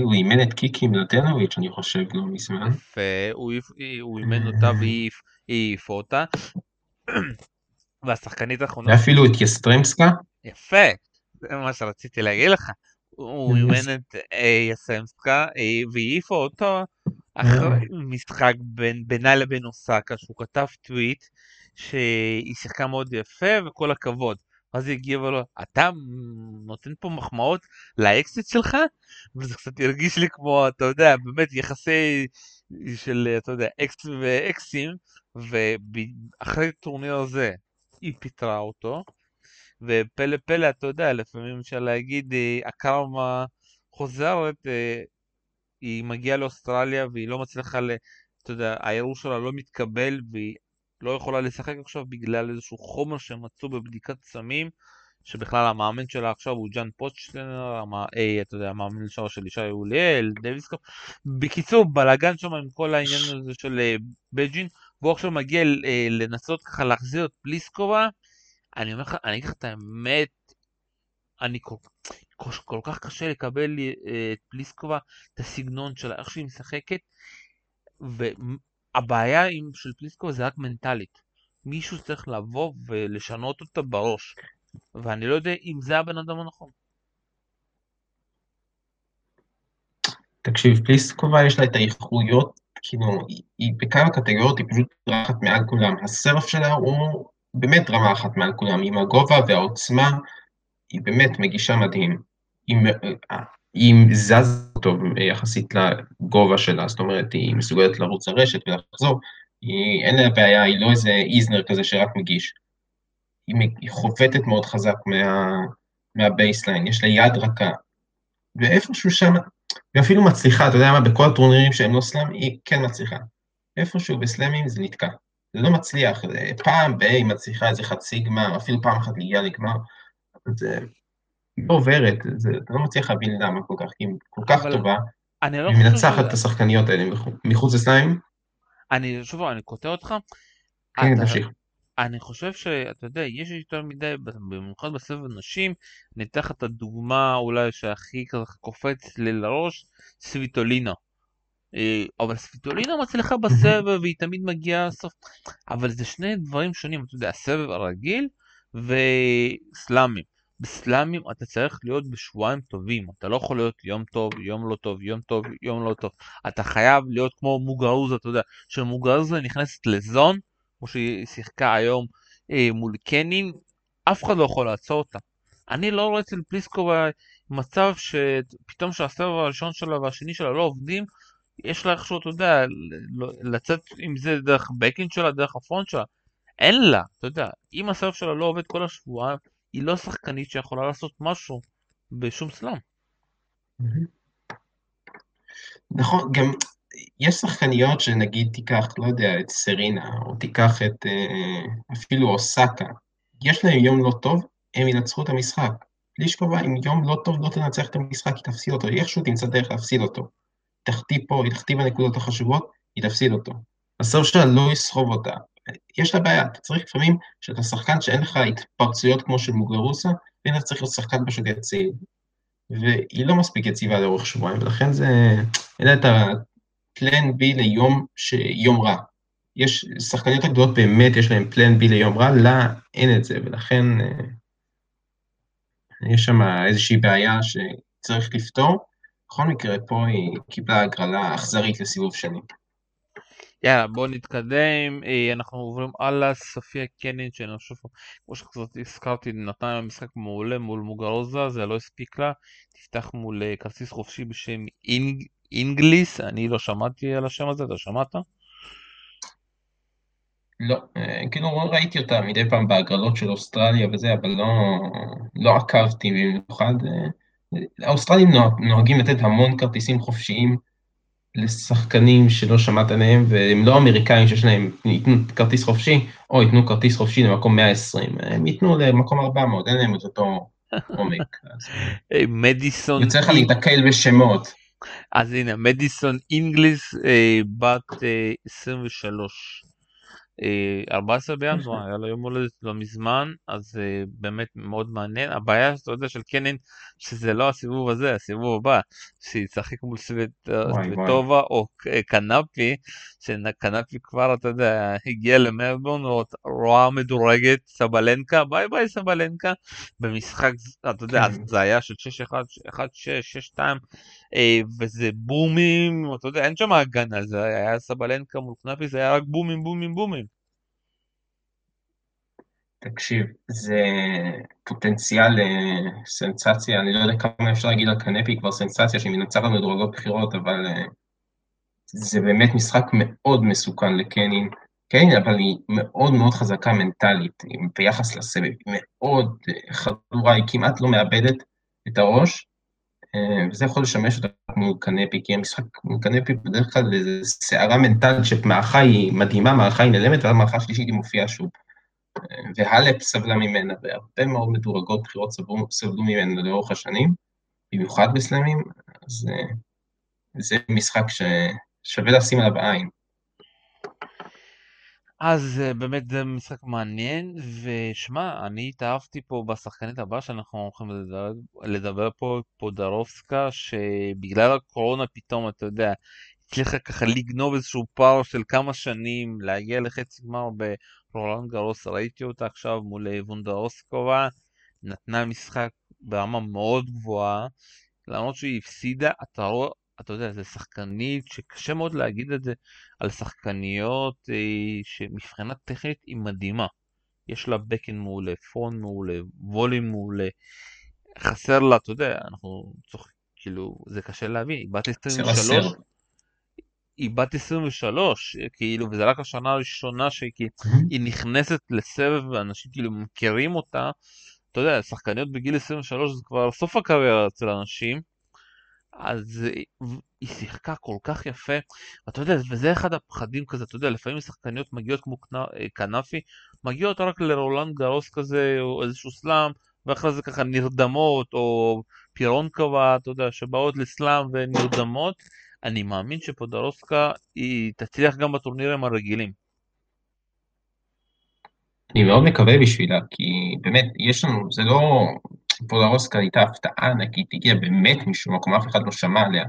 הוא אימן את קיקי מלטנוביץ', אני חושב, לא מזמן. יפה, הוא, הוא אימן אותה והיא העיפה אותה. והשחקנית האחרונה... ואפילו את יסטרמסקה? יפה, זה מה שרציתי להגיד לך. הוא אימן את יסמסקה והעיפה אותו אחרי משחק בינה לבין אוסקה שהוא כתב טוויט שהיא שיחקה מאוד יפה וכל הכבוד. ואז היא הגיבה לו, אתה נותן פה מחמאות לאקסיט שלך? וזה קצת הרגיש לי כמו, אתה יודע, באמת יחסי של, אתה יודע, אקס ואקסים, ואחרי הטורניר הזה היא פיטרה אותו, ופלא פלא, אתה יודע, לפעמים אפשר להגיד, אה, הקרמה חוזרת, אה, היא מגיעה לאוסטרליה והיא לא מצליחה, ל... אתה יודע, הערעור שלה לא מתקבל והיא לא יכולה לשחק עכשיו בגלל איזשהו חומר שמצאו בבדיקת סמים, שבכלל המאמן שלה עכשיו הוא ג'אן פוטשטיינר, המ... אי, אה, אתה יודע, המאמן שלו של ישי אוליאל, דוויסקופ. בקיצור, בלאגן שם עם כל העניין הזה של בג'ין, והוא עכשיו מגיע לנסות ככה להחזיר את פליסקובה. אני אומר לך, אני אגיד לך את האמת, אני כל, כל, כל כך קשה לקבל אה, את פליסקובה, את הסגנון שלה, איך שהיא משחקת, והבעיה עם, של פליסקובה זה רק מנטלית. מישהו צריך לבוא ולשנות אותה בראש, ואני לא יודע אם זה הבן אדם הנכון. תקשיב, פליסקובה יש לה את האיכויות, כאילו, היא, בכמה קטגוריות, היא פשוט רחת מעל כולם. הסרף שלה הוא באמת רמה אחת מעל כולם, עם הגובה והעוצמה, היא באמת מגישה מדהים. היא, היא זז טוב יחסית לגובה שלה, זאת אומרת, היא מסוגלת לרוץ לרשת ולחזור, היא, אין לה בעיה, היא לא איזה איזנר כזה שרק מגיש. היא, היא חובטת מאוד חזק מה, מה baseline, יש לה יד רכה. ואיפשהו שם, היא אפילו מצליחה, אתה יודע מה, בכל הטורנירים שהם לא סלאם, היא כן מצליחה. איפשהו בסלאמים זה נתקע. זה לא מצליח, זה פעם ב- היא מצליחה איזה חצי גמר, אפילו פעם אחת להגיע לגמר, זה לא עוברת, זה, אתה לא מצליח להבין למה כל כך, היא כל כך טובה, לא היא מנצחת את השחקניות האלה מחוץ לסליים. אני, שוב, אני קוטע אותך. כן, תמשיך. אני חושב שאתה יודע, יש יותר מדי, במיוחד בסבב נשים, אני אתן לך את הדוגמה אולי שהכי קופץ לי לראש, סוויטולינה. אה, אבל ספיטולינה מצליחה בסבב והיא תמיד מגיעה לסוף, אבל זה שני דברים שונים, אתה יודע, הסבב הרגיל וסלאמים. בסלאמים אתה צריך להיות בשבועיים טובים, אתה לא יכול להיות יום טוב, יום לא טוב, יום טוב, יום לא טוב. אתה חייב להיות כמו מוגרוזה, אתה יודע, שמוגרוזה נכנסת לזון, כמו שהיא שיחקה היום אה, מול קנין, אף אחד לא יכול לעצור אותה. אני לא רואה אצל פליסקובה מצב שפתאום שהסבב הראשון שלה והשני שלה לא עובדים, יש לה איכשהו, אתה יודע, לא, לצאת עם זה דרך בקינג שלה, דרך הפרונט שלה. אין לה, אתה יודע, אם הסרף שלה לא עובד כל השבוע, היא לא שחקנית שיכולה לעשות משהו בשום סלאם. נכון, גם יש שחקניות שנגיד תיקח, לא יודע, את סרינה, או תיקח את אה, אפילו אוסקה, יש להם יום לא טוב, הם ינצחו את המשחק. לישקובה עם יום לא טוב לא תנצח את המשחק, היא תפסיד אותו, איכשהו תמצא דרך להפסיד אותו. תחטיא פה, היא תחטיא בנקודות החשובות, היא תפסיד אותו. הסרף שלה לא יסחוב אותה. יש לה בעיה, אתה צריך לפעמים שאתה שחקן שאין לך התפרצויות כמו של מוגרוסה, לך צריך להיות שחקן פשוט יציב. והיא לא מספיק יציבה לאורך שבועיים, ולכן זה, אין לה את הפלן בי ליום, ש... יום רע. יש, שחקניות הגדולות באמת יש להן פלן בי ליום רע, לה אין את זה, ולכן אה, יש שם איזושהי בעיה שצריך לפתור. בכל מקרה, פה היא קיבלה הגרלה אכזרית לסיבוב שני. יאללה, בואו נתקדם, אה, אנחנו עוברים הלאה, סופיה קנין, שאני חושב, כמו שקצת הזכרתי, נתנה משחק מעולה מול מוגרוזה, זה לא הספיק לה, תפתח מול אה, כרטיס חופשי בשם אינג, אינגליס, אני לא שמעתי על השם הזה, אתה שמעת? לא, אה, כאילו ראיתי אותה מדי פעם בהגרלות של אוסטרליה וזה, אבל לא, לא עקבתי במיוחד. אה, האוסטרלים נוהגים לתת המון כרטיסים חופשיים לשחקנים שלא שמעת עליהם, והם לא אמריקאים שיש להם, ייתנו כרטיס חופשי, או ייתנו כרטיס חופשי למקום 120, הם ייתנו למקום 400, אין להם את אותו עומק. מדיסון... יוצא לך להתקל בשמות. אז הנה, מדיסון אינגליס, אה, בת 23. 14 בינואר, היה לו יום הולדת לא מזמן, אז באמת מאוד מעניין. הבעיה, אתה יודע, של קנין, שזה לא הסיבוב הזה, הסיבוב הבא, שישחק מול סווטובה או קנאפי, שקנאפי כבר, אתה יודע, הגיע למלבורן, רואה מדורגת, סבלנקה, ביי ביי סבלנקה, במשחק, אתה יודע, כן. זה היה של 6-1, 1-6, 6-2, וזה בומים, אתה יודע, אין שם הגנה, זה היה סבלנקה מול קנאפי, זה היה רק בומים, בומים, בומים. תקשיב, זה פוטנציאל סנסציה, אני לא יודע כמה אפשר להגיד על קנפי, כבר סנסציה שהיא מנצחת מדורגות בחירות, אבל אה, זה באמת משחק מאוד מסוכן לקנין. קנין, אבל היא מאוד מאוד חזקה מנטלית, ביחס לסבב, היא מאוד אה, חדורה, היא כמעט לא מאבדת את הראש, אה, וזה יכול לשמש אותה מול קנפי, כי המשחק מול קנפי בדרך כלל זה סערה מנטלית שמערכה היא מדהימה, מערכה היא נעלמת, ואז מערכה שלישית היא מופיעה שוב. והלפ סבלה ממנה, והרבה מאוד מדורגות בחירות סבלו ממנה לאורך השנים, במיוחד בסלמים, אז אה, זה משחק ששווה לשים עליו עין. אז אה, באמת זה משחק מעניין, ושמע, אני התאהבתי פה בשחקנית הבאה שאנחנו הולכים לדבר, לדבר פה, פודרובסקה, שבגלל הקורונה פתאום, אתה יודע, הצליחה ככה לגנוב איזשהו פער של כמה שנים, להגיע לחצי גמר רולנד גרוס, ראיתי אותה עכשיו מול וונדרוסקובה, נתנה משחק ברמה מאוד גבוהה, למרות שהיא הפסידה, אתה רואה, אתה יודע, זה שחקנית שקשה מאוד להגיד את זה על שחקניות אה, שמבחינה טכנית היא מדהימה. יש לה בקן מעולה, פון מעולה, וולים מעולה. חסר לה, אתה יודע, אנחנו צוחקים, כאילו, זה קשה להבין, היא בת 23, היא בת 23, כאילו, וזה רק השנה הראשונה שהיא נכנסת לסבב ואנשים כאילו מכירים אותה. אתה יודע, שחקניות בגיל 23 זה כבר סוף הקריירה אצל אנשים. אז היא שיחקה כל כך יפה, ואתה יודע, וזה אחד הפחדים כזה, אתה יודע, לפעמים שחקניות מגיעות כמו כנפי, מגיעות רק לרולנד גרוס כזה, או איזשהו סלאם, ואחרי זה ככה נרדמות, או פירונקובה, אתה יודע, שבאות לסלאם ונרדמות, אני מאמין שפודרוסקה היא תצליח גם בטורנירים הרגילים. אני מאוד מקווה בשבילה, כי באמת, יש לנו, זה לא... פודרוסקה הייתה הפתעה ענקית, הגיעה באמת משום מקום, אף אחד לא שמע עליה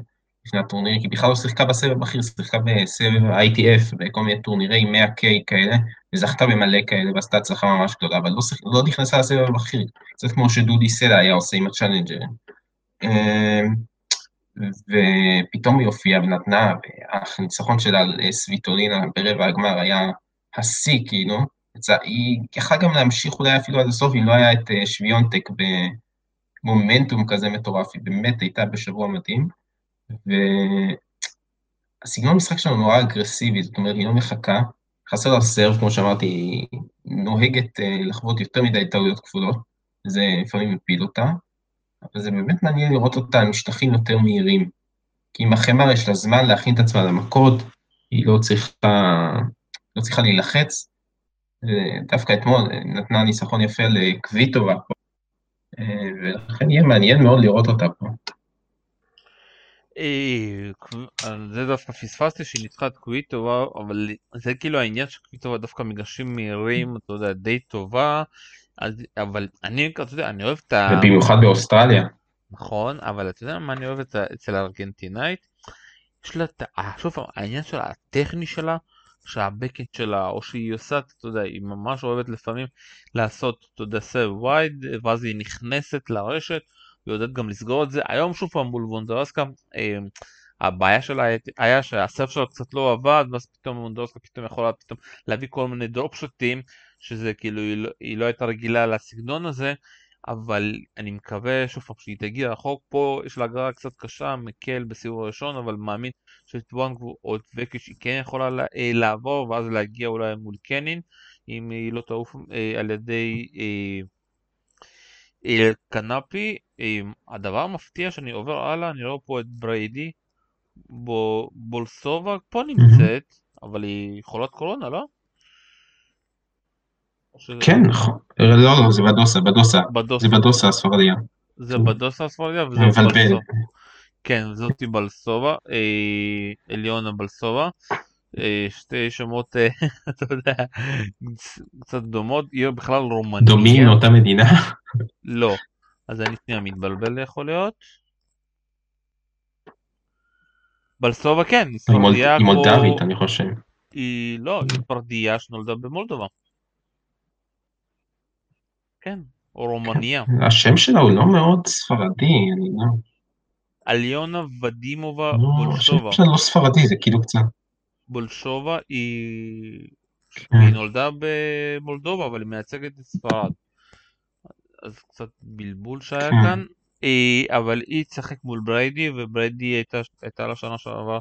לפני הטורניר, כי בכלל לא שיחקה בסבב בכיר, שיחקה בסבב ITF, בכל מיני טורנירי 100K כאלה, וזכתה במלא כאלה, ועשתה הצלחה ממש גדולה, אבל לא, לא נכנסה לסבב הבכיר, קצת כמו שדודי סלע היה עושה עם הצ'אלנג'רים. ופתאום היא הופיעה ונתנה, הניצחון שלה על אה, סוויטולינה ברבע הגמר היה השיא, כאילו, היא יכלה גם להמשיך אולי אפילו עד הסוף, אם לא היה את אה, שוויונטק במומנטום כזה מטורף, היא באמת הייתה בשבוע מדהים, והסגנון המשחק שלה נורא אגרסיבי, זאת אומרת, היא לא מחכה, חסר לה סרף, כמו שאמרתי, היא נוהגת אה, לחוות יותר מדי טעויות כפולות, זה לפעמים מפיל אותה, אבל זה באמת מעניין לראות אותה עם שטחים יותר מהירים. כי עם החמר יש לה זמן להכין את עצמה למכות, היא לא צריכה, לא צריכה להילחץ. ודווקא אתמול נתנה ניצחון יפה לקוויטובה פה, ולכן יהיה מעניין מאוד לראות אותה פה. אה, זה דווקא פספסתי שהיא ניצחה את קוויטובה, אבל זה כאילו העניין שקוויטובה דווקא מגרשים מהירים, אתה יודע, די טובה, אז, אבל אני, אתה יודע, אני אוהב את ה... ובמיוחד באוסטרליה. נכון, אבל אתה יודע מה אני אוהב את אצל הארגנטינאית? יש לה את ה... שוב העניין שלה, הטכני שלה, שהבקט שלה, או שהיא עושה, אתה יודע, היא ממש אוהבת לפעמים לעשות, אתה יודע, סב וייד, ואז היא נכנסת לרשת, היא יודעת גם לסגור את זה. היום שוב פעם מול וונדרסקה, אה, הבעיה שלה היה שהסב שלה קצת לא עבד, ואז פתאום וונדרסקה פתאום יכולה פתאום להביא כל מיני דרופ שוטים, שזה כאילו, היא לא, היא לא הייתה רגילה לסגנון הזה, אבל אני מקווה שוב פעם שהיא תגיע רחוק, פה יש לה הגרלה קצת קשה, מקל בסיבוב הראשון, אבל מאמין שטוואנג או טבקיש היא כן יכולה לעבור, ואז להגיע אולי מול קנין, אם היא לא תעוף על ידי קנאפי. הדבר המפתיע שאני עובר הלאה, אני רואה פה את בריידי, בולסובה פה נמצאת, אבל היא חולת קורונה, לא? כן, נכון. לא, לא, זה בדוסה, בדוסה. זה בדוסה הספרדיה. זה בדוסה הספרדיה וזה בלסובה. כן, זאתי בלסובה, אליונה בלסובה. שתי שמות, אתה יודע, קצת דומות, היא בכלל רומניה. דומים מאותה מדינה? לא. אז אני שנייה מתבלבל יכול להיות. בלסובה כן, היא ספרדיה. היא מולדבית אני חושב. היא לא, היא ספרדיה שנולדה במולדובה. כן, או רומניה. השם שלה הוא לא מאוד ספרדי, אני לא... אליונה זדוינובה בולשובה. השם שלה לא ספרדי, זה כאילו קצת... בולשובה היא... כן. היא נולדה במולדובה, אבל היא מייצגת את ספרד. אז קצת בלבול שהיה כן. כאן. אבל היא תשחק מול בריידי, ובריידי הייתה, הייתה לה שנה שעברה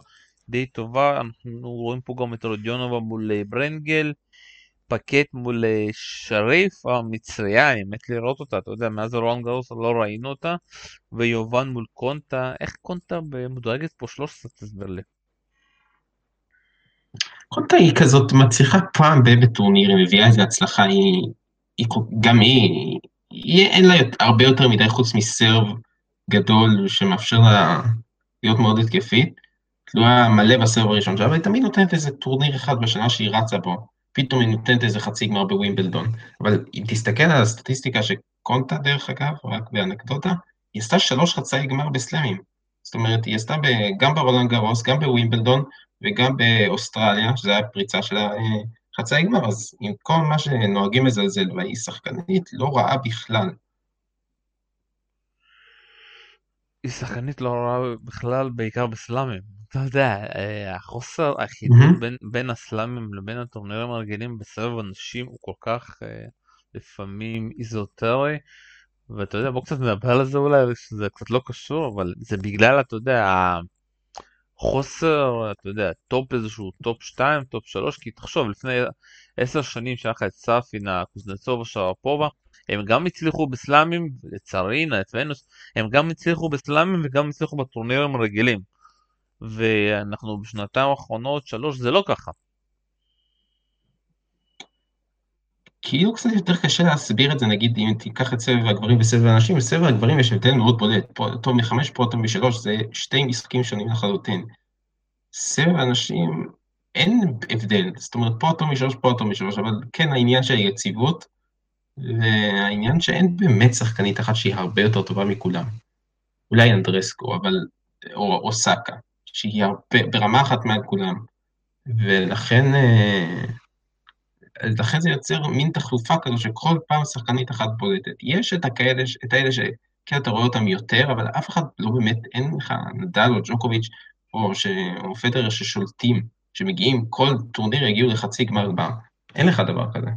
די טובה. אנחנו רואים פה גם את רודיונובה מול אה, ברנגל. פקט מול אה, שריף המצריה, אני מת לראות אותה, אתה יודע, מאז רולנד גרוס לא ראינו אותה, ויובן מול קונטה, איך קונטה מדורגת פה 13 תסביר לי. קונטה היא כזאת מצליחה פעם בטורניר, היא מביאה איזה הצלחה, היא, היא גם היא, היא, אין לה הרבה יותר מדי חוץ מסרב גדול שמאפשר לה להיות מאוד התקפית. תלויה מלא בסרב הראשון שלה, אבל היא תמיד נותנת איזה טורניר אחד בשנה שהיא רצה בו. פתאום היא נותנת איזה חצי גמר בווימבלדון. אבל אם תסתכל על הסטטיסטיקה שקונטה, דרך אגב, רק באנקדוטה, היא עשתה שלוש חצאי גמר בסלאמים. זאת אומרת, היא עשתה גם ברולנד גרוס, גם בווימבלדון וגם באוסטרליה, שזו הייתה פריצה של החצאי גמר, אז עם כל מה שנוהגים לזלזל, והיא שחקנית לא רעה בכלל. היא שחקנית לא רעה בכלל, בעיקר בסלאמים. אתה יודע, אה, החוסר החידוד בין, בין הסלאמים לבין הטורנירים הרגילים בסבב אנשים הוא כל כך אה, לפעמים אזוטרי, ואתה יודע, בוא קצת נדבר על זה אולי, שזה קצת לא קשור, אבל זה בגלל, אתה יודע, החוסר, אתה יודע, top איזשהו top 2, top 3, כי תחשוב, לפני עשר שנים שהיה לך את סאפינה, קוזנצובה, שרפובה, הם גם הצליחו בסלאמים, לצערי, את ונוס, הם גם הצליחו בסלאמים וגם הצליחו בטורנירים הרגילים. ואנחנו בשנתיים האחרונות, שלוש, זה לא ככה. כאילו קצת יותר קשה להסביר את זה, נגיד אם תיקח את סבב הגברים וסבב הנשים, בסבב הגברים יש הבדל מאוד בולט, פה טוב מחמש, פה טוב משלוש, זה שתי משחקים שונים לחלוטין. סבב הנשים, אין הבדל, זאת אומרת פה טוב משלוש, פה טוב משלוש, אבל כן העניין של היציבות, והעניין שאין באמת שחקנית אחת שהיא הרבה יותר טובה מכולם. אולי אנדרסקו, אבל, או, או סאקה. שהיא הרבה, ברמה אחת מעל כולם. ולכן אה, לכן זה יוצר מין תחלופה כזו שכל פעם שחקנית אחת בולטת. יש את הכאלה, את האלה שכן אתה רואה אותם יותר, אבל אף אחד לא באמת, אין לך נדל או ג'וקוביץ' או, ש... או פדרר ששולטים, שמגיעים, כל טורניר יגיעו לחצי גמר גמר. אין לך דבר כזה.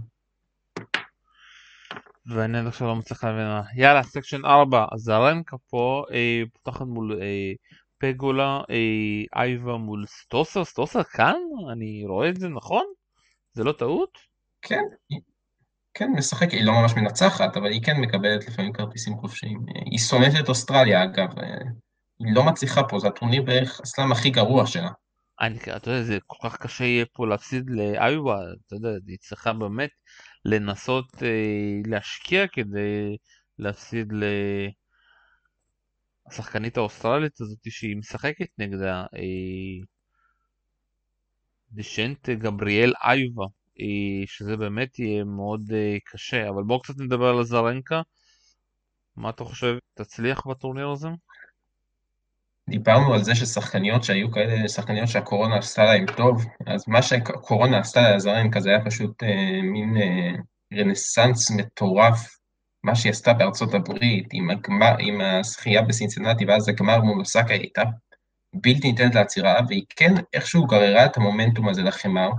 ואני עד עכשיו לא מצליח להבין מה. יאללה, section 4, אז סבלנקה פה אה, פותחת מול אה, פגולה אה, אייבה מול סטוסר, סטוסר כאן? אני רואה את זה נכון? זה לא טעות? כן, כן, משחק, היא לא ממש מנצחת, אבל היא כן מקבלת לפעמים כרטיסים חופשיים. היא שונאת את אוסטרליה אגב, אה, היא לא מצליחה פה, זה הטורניר בערך הסלאם הכי גרוע שלה. אני, אתה יודע, זה כל כך קשה יהיה פה להפסיד לאיובה, אתה יודע, היא צריכה באמת לנסות אה, להשקיע כדי להפסיד ל... השחקנית האוסטרלית הזאת שהיא משחקת נגדה, אה, דשנט גבריאל אייבה, אה, שזה באמת יהיה מאוד אה, קשה, אבל בואו קצת נדבר על הזרנקה. מה אתה חושב, תצליח בטורניר הזה? דיברנו על זה ששחקניות שהיו כאלה, שחקניות שהקורונה עשתה להם טוב, אז מה שהקורונה עשתה לזרנקה זה היה פשוט מין רנסאנס מטורף מה שהיא עשתה בארצות הברית עם, הגמר, עם הזכייה בסינסנטי ואז הגמר מול אוסקה הייתה בלתי ניתנת לעצירה, והיא כן איכשהו גררה את המומנטום הזה לחמר,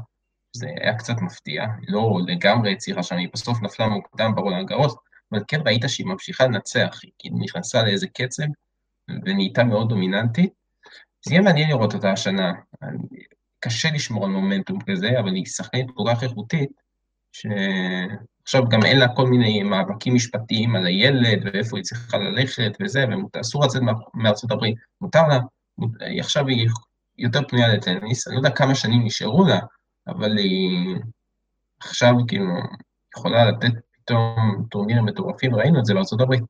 זה היה קצת מפתיע, לא לגמרי הצליחה שם, היא בסוף נפלה מוקדם ברולנד גרוס, אבל כן ראית שהיא ממשיכה לנצח, היא כאילו נכנסה לאיזה קצב ונהייתה מאוד דומיננטית. זה יהיה מעניין לראות אותה השנה. קשה לשמור על מומנטום כזה, אבל היא שחקנית כל כך איכותית, שעכשיו גם אין לה כל מיני מאבקים משפטיים על הילד, ואיפה היא צריכה ללכת וזה, ואסור לצאת מארצות הברית, מותר לה, עכשיו היא יותר פנויה לטניס, אני לא יודע כמה שנים נשארו לה, אבל היא עכשיו כאילו יכולה לתת פתאום טורנירים מטורפים, ראינו את זה בארצות הברית.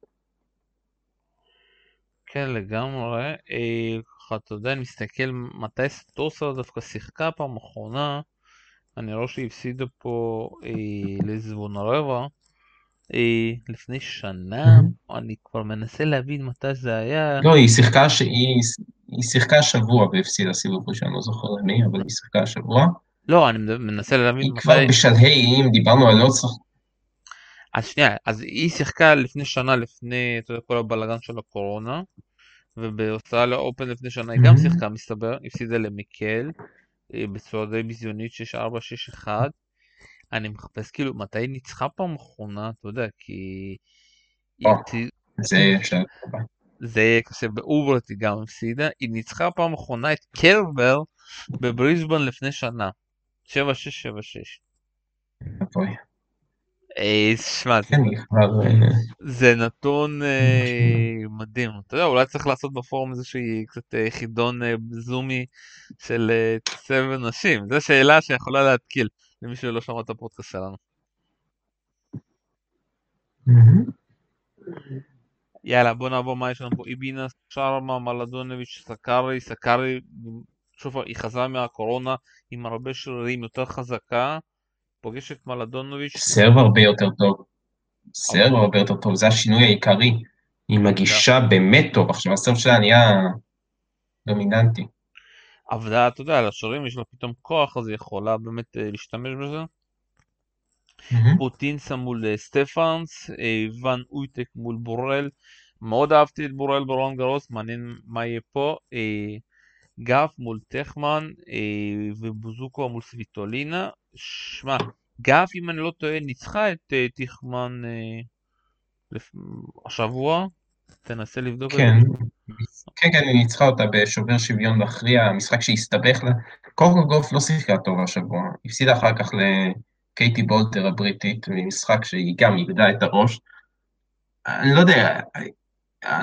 כן, לגמרי. אה, ככה, אתה יודע, אני מסתכל מתי סטוסה דווקא שיחקה פעם אחרונה, אני רואה שהיא הפסידה פה אה, לזבונרבה אה, לפני שנה, אני כבר מנסה להבין מתי זה היה. לא, היא שיחקה, ש... היא, היא שיחקה שבוע והפסידה סיבוב ראשון, לא זוכר למי, אבל היא שיחקה שבוע. לא, אני מנסה להבין היא מתי... כבר בשלהי, אם דיברנו על עוד שחק... אז שנייה, אז היא שיחקה לפני שנה, לפני אתה יודע, כל הבלאגן של הקורונה, ובאוסטרליה אופן לפני שנה היא גם שיחקה, מסתבר, הפסידה למיקל, בצורה די ביזיונית 6-4-6-1. אני מחפש כאילו מתי ניצחה פעם אחרונה, אתה יודע, כי... זה יהיה אפשר. זה יהיה קשה, באוברט היא גם הפסידה, היא ניצחה פעם אחרונה את קרבר בבריסבן לפני שנה, 7-6-7-6. אה, שמע, כן, אה, זה נתון אה, מדהים. אתה יודע, אולי צריך לעשות בפורום איזושהי קצת חידון זומי של סבב נשים. זו שאלה שיכולה להתקיל למי שלא שמע את הפודקאסט שלנו. יאללה, בוא נעבור מה יש לנו פה. איבינה, שרמה, מלדונביץ', סקארי, סקארי, שוב, היא חזרה מהקורונה עם הרבה שרירים, יותר חזקה. פוגשת את מלדנוביץ'. serve הרבה יותר טוב. serve הרבה יותר טוב, זה השינוי העיקרי. היא מגישה באמת טוב, עכשיו ה serve שלה נהיה דומיננטי. אבל אתה יודע, שרירים יש לה פתאום כוח, אז היא יכולה באמת אה, להשתמש בזה. פוטינצבה מול אה, סטפאנס, אה, ואן אויטבנק מול בורל. מאוד אהבתי את בורל ברון גרוס, מעניין מה יהיה פה. גף מול טכמן ובוזוקו מול סוויטולינה. שמע, גף, אם אני לא טועה, ניצחה את uh, תיכמן uh, השבוע. תנסה לבדוק כן. את זה. כן, כן, היא ניצחה אותה בשובר שוויון מכריע, משחק שהסתבך לה. קוקו גוף לא שיחקה טוב השבוע, הפסידה אחר כך לקייטי בולטר הבריטית, במשחק שהיא גם איבדה את הראש. אני לא יודע,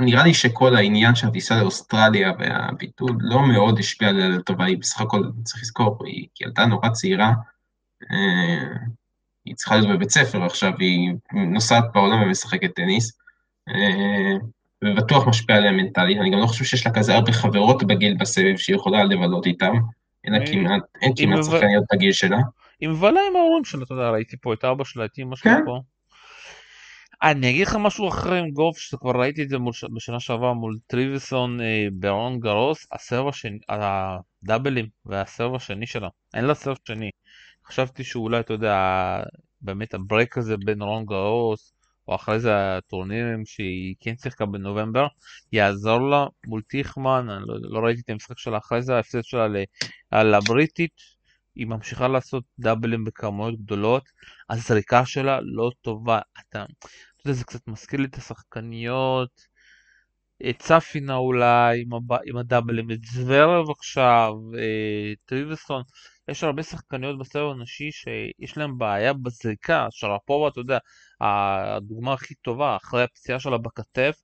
נראה לי שכל העניין של הטיסה לאוסטרליה והביטול לא מאוד השפיע עליה לטובה, היא בסך הכל, צריך לזכור, היא ילדה נורא צעירה, אה, היא צריכה להיות בבית ספר עכשיו, היא נוסעת בעולם ומשחקת טניס, אה, ובטוח משפיע עליה מנטלית, אני גם לא חושב שיש לה כזה הרבה חברות בגיל בסבב שהיא יכולה לבלות איתם, אין כמעט, אין כמעט שחקניות בגיל שלה. היא מבלה עם ההורים שלה, אתה יודע, ראיתי פה את אבא שלה, את אמא שלה כן. פה. אני אגיד לך משהו אחר עם גאוף, שכבר ראיתי את זה מול, בשנה שעברה מול טרוויזן אה, ברולאן גארוס, ה serve השני, הדאבלים וה serve השני שלה, אין לה serve שני. חשבתי שאולי, אתה יודע, באמת ה break הזה בין רולאן גארוס, או אחרי זה הטורנירים שהיא כן שיחקה בנובמבר, יעזור לה מול טייכמן, אני לא, לא ראיתי את המשחק שלה אחרי זה, ההפסד שלה לבריטית, היא ממשיכה לעשות דאבלים בכמויות גדולות, הזריקה שלה לא טובה, אתה, זה קצת מזכיר לי את השחקניות, את צפינה אולי, עם, הב... עם הדאבלים, את זוורב עכשיו, אה, טריבסון, יש הרבה שחקניות בסבב הנשי שיש להם בעיה בזריקה, שרפובה, אתה יודע, הדוגמה הכי טובה, אחרי הפציעה שלה בכתף,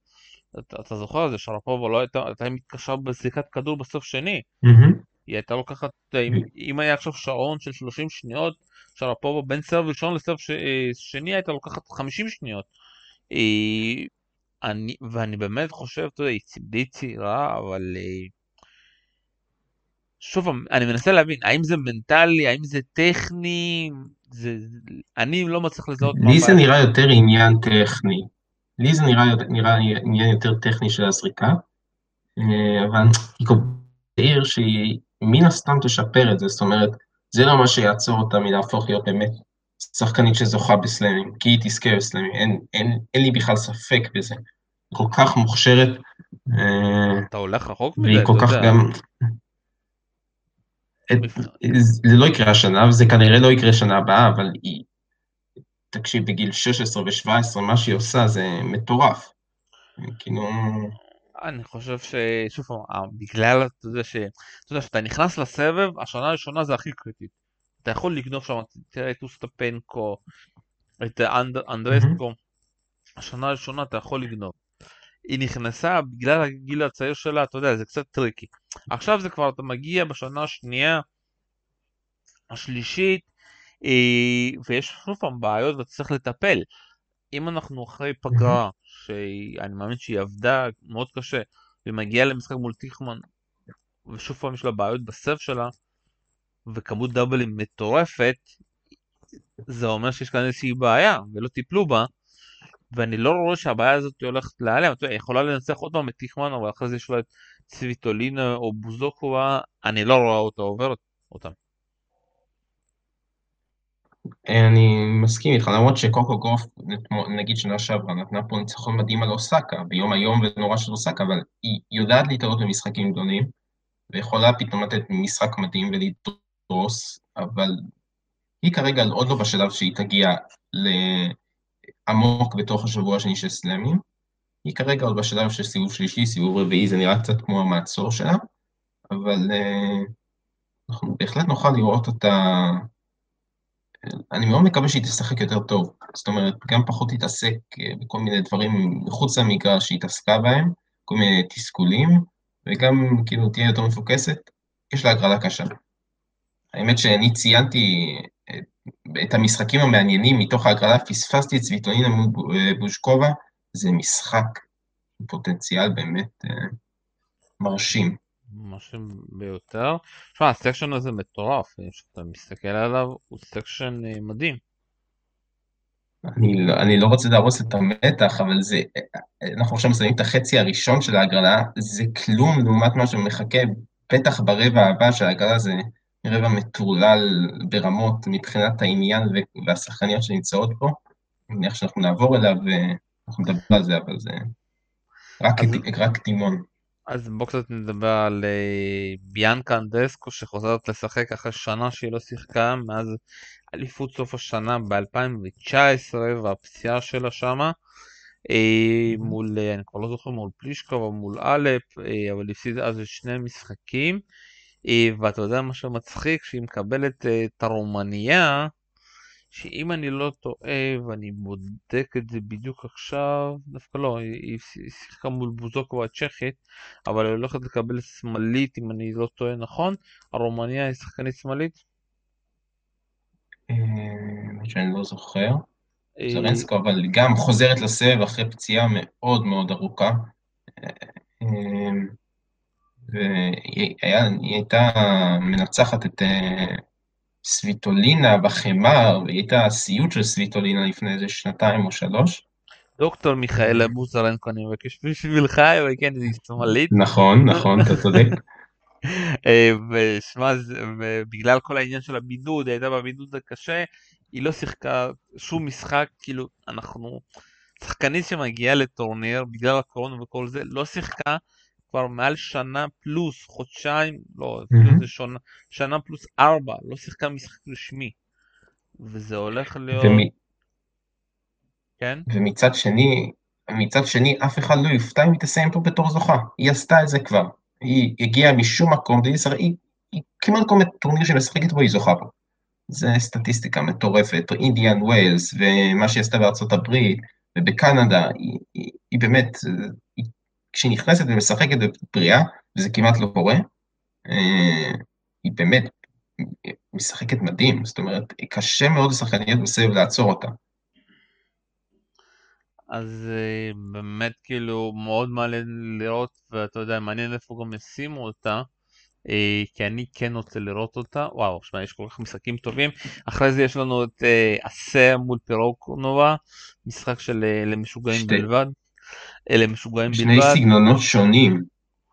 אתה, אתה זוכר את זה, שרפובה לא הייתה, הייתה מתקשה בזריקת כדור בסוף שני. Mm-hmm. היא הייתה לוקחת, אם, אם היה עכשיו שעון של 30 שניות, שרפובה בין סרב ראשון לסרב ש, שני הייתה לוקחת 50 שניות. אני, ואני באמת חושב, אתה יודע, היא די צעירה, אבל שוב, אני מנסה להבין, האם זה מנטלי, האם זה טכני, זה, אני לא מצליח לזהות לי זה נראה יותר עניין טכני. לי זה נראה, נראה עניין יותר טכני של הזריקה, אה, אבל היא כל עיר שהיא מן הסתם תשפר את זה, זאת אומרת, זה לא מה שיעצור אותה מלהפוך להיות באמת שחקנית שזוכה בסלאמים, כי היא תזכה בסלאמים, אין, אין, אין לי בכלל ספק בזה. היא כל כך מוכשרת. אה, אתה הולך רחוק מדי, אתה יודע. והיא כל כך גם... זה לא יקרה השנה, וזה כנראה לא יקרה שנה הבאה, אבל היא... תקשיב, בגיל 16 ו-17, מה שהיא עושה זה מטורף. כאילו... אני חושב ששוב פעם, בגלל, אתה יודע, ש... אתה יודע, שאתה נכנס לסבב, השנה הראשונה זה הכי קריטית. אתה יכול לגנוב שם, תראה את אוסטפנקו, את אנד... אנדרסקו, השנה הראשונה אתה יכול לגנוב. היא נכנסה בגלל הגיל הצעיר שלה, אתה יודע, זה קצת טריקי. עכשיו זה כבר, אתה מגיע בשנה השנייה, השלישית, אה, ויש שוב פעם בעיות ואתה צריך לטפל. אם אנחנו אחרי פגרה, שאני מאמין שהיא עבדה מאוד קשה, ומגיעה למשחק מול טיכמן, ושוב פעם יש לה בעיות בסף שלה, וכמות דאבלים מטורפת, זה אומר שיש כאן איזושהי בעיה, ולא טיפלו בה, ואני לא רואה שהבעיה הזאת הולכת להיעלם, אתה יודע, יכולה לנצח עוד פעם את טיכמן, אבל אחרי זה יש לה את צביטולינה או בוזוקובה, אני לא רואה אותה עוברת אותם. אני מסכים איתך, למרות שקוקו גוף, נגיד שנה שעברה, נתנה פה ניצחון מדהים על אוסקה, ביום היום ונורא של אוסקה, אבל היא יודעת להתערות במשחקים גדולים, ויכולה פתאום לתת משחק מדהים ולדרוס, אבל היא כרגע עוד לא בשלב שהיא תגיע לעמוק בתוך השבוע השני של סלאמים. היא כרגע עוד בשלב של סיבוב שלישי, סיבוב רביעי, זה נראה קצת כמו המעצור שלה, אבל uh, אנחנו בהחלט נוכל לראות אותה... אני מאוד מקווה שהיא תשחק יותר טוב. זאת אומרת, גם פחות תתעסק אה, בכל מיני דברים מחוץ למגרש שהיא התעסקה בהם, כל מיני תסכולים, וגם כאילו תהיה יותר מפוקסת. יש לה הגרלה קשה. האמת שאני ציינתי את המשחקים המעניינים מתוך ההגרלה, פספסתי את סביטונינה מול בוז'קובה, זה משחק עם פוטנציאל באמת אה, מרשים. מרשים ביותר. תשמע, ה section הזה מטורף, כשאתה מסתכל עליו, הוא section אה, מדהים. אני, לא, אני לא רוצה להרוס את המתח, אבל זה, אנחנו עכשיו מסיימים את החצי הראשון של ההגרלה, זה כלום לעומת מה שמחכה, בטח ברבע הבא של ההגרלה זה רבע מטורלל ברמות מבחינת העניין והשחקניות שנמצאות פה. אני מניח שאנחנו נעבור אליו ואנחנו נדבר על זה, אבל זה רק, אז, רק טימון. אז בואו קצת נדבר על uh, ביאנקה אנדסקו שחוזרת לשחק אחרי שנה שהיא לא שיחקה מאז אליפות סוף השנה ב-2019 והפציעה שלה שמה. Uh, מול, uh, אני כבר לא זוכר מול פלישקה או מול אלפ, אבל הפסידה אז שני משחקים. אה, ואתה יודע מה שמצחיק? שהיא מקבלת אה, את הרומניה, שאם אני לא טועה, ואני בודק את זה בדיוק עכשיו, דווקא לא, היא שיחקה מול בוזוקו הצ'כית, אבל היא הולכת לקבל שמאלית, אם אני לא טועה נכון. הרומניה היא שחקנית שמאלית? אה, שאני לא זוכר. זרנסקו, אבל גם חוזרת לסבב אחרי פציעה מאוד מאוד ארוכה. והיא הייתה מנצחת את אה, סוויטולינה בחמר, והיא הייתה הסיוט של סוויטולינה לפני איזה שנתיים או שלוש. דוקטור מיכאל בוזרנקו, אני מבקש בשבילך, כן, היא שמאלית. נכון, נכון, אתה צודק. אה, ושמע, בגלל כל העניין של הבידוד, היא הייתה בבידוד הקשה, היא לא שיחקה שום משחק, כאילו, אנחנו, שחקנית שמגיעה לטורניר, בגלל הקורונה וכל זה, לא שיחקה כבר מעל שנה פלוס חודשיים, לא, mm-hmm. זה שונה, שנה פלוס ארבע, לא שיחקה משחק רשמי. וזה הולך להיות... ומ... כן? ומצד שני, מצד שני, אף אחד לא יופתע אם היא תסיים פה בתור זוכה. היא עשתה את זה כבר. היא הגיעה משום מקום, היא, היא, היא כמעט כל טורניר שהיא משחקת בו, היא זוכה בו. זה סטטיסטיקה מטורפת, אינדיאן וולס, ומה שהיא עשתה בארצות הברית, ובקנדה, היא, היא, היא באמת, כשהיא נכנסת ומשחקת בבריאה, וזה כמעט לא קורה, אה, היא באמת משחקת מדהים, זאת אומרת, קשה מאוד לשחקניות בסבב לעצור אותה. אז אה, באמת כאילו מאוד מעניין לראות, ואתה יודע, מעניין איפה גם ישימו אותה, אה, כי אני כן רוצה לראות אותה, וואו, שמע, יש כל כך משחקים טובים. אחרי זה יש לנו את עשה מול פירוקנובה, משחק של למשוגעים בלבד. אלה משוגעים בלבד. שני סגנונות שונים.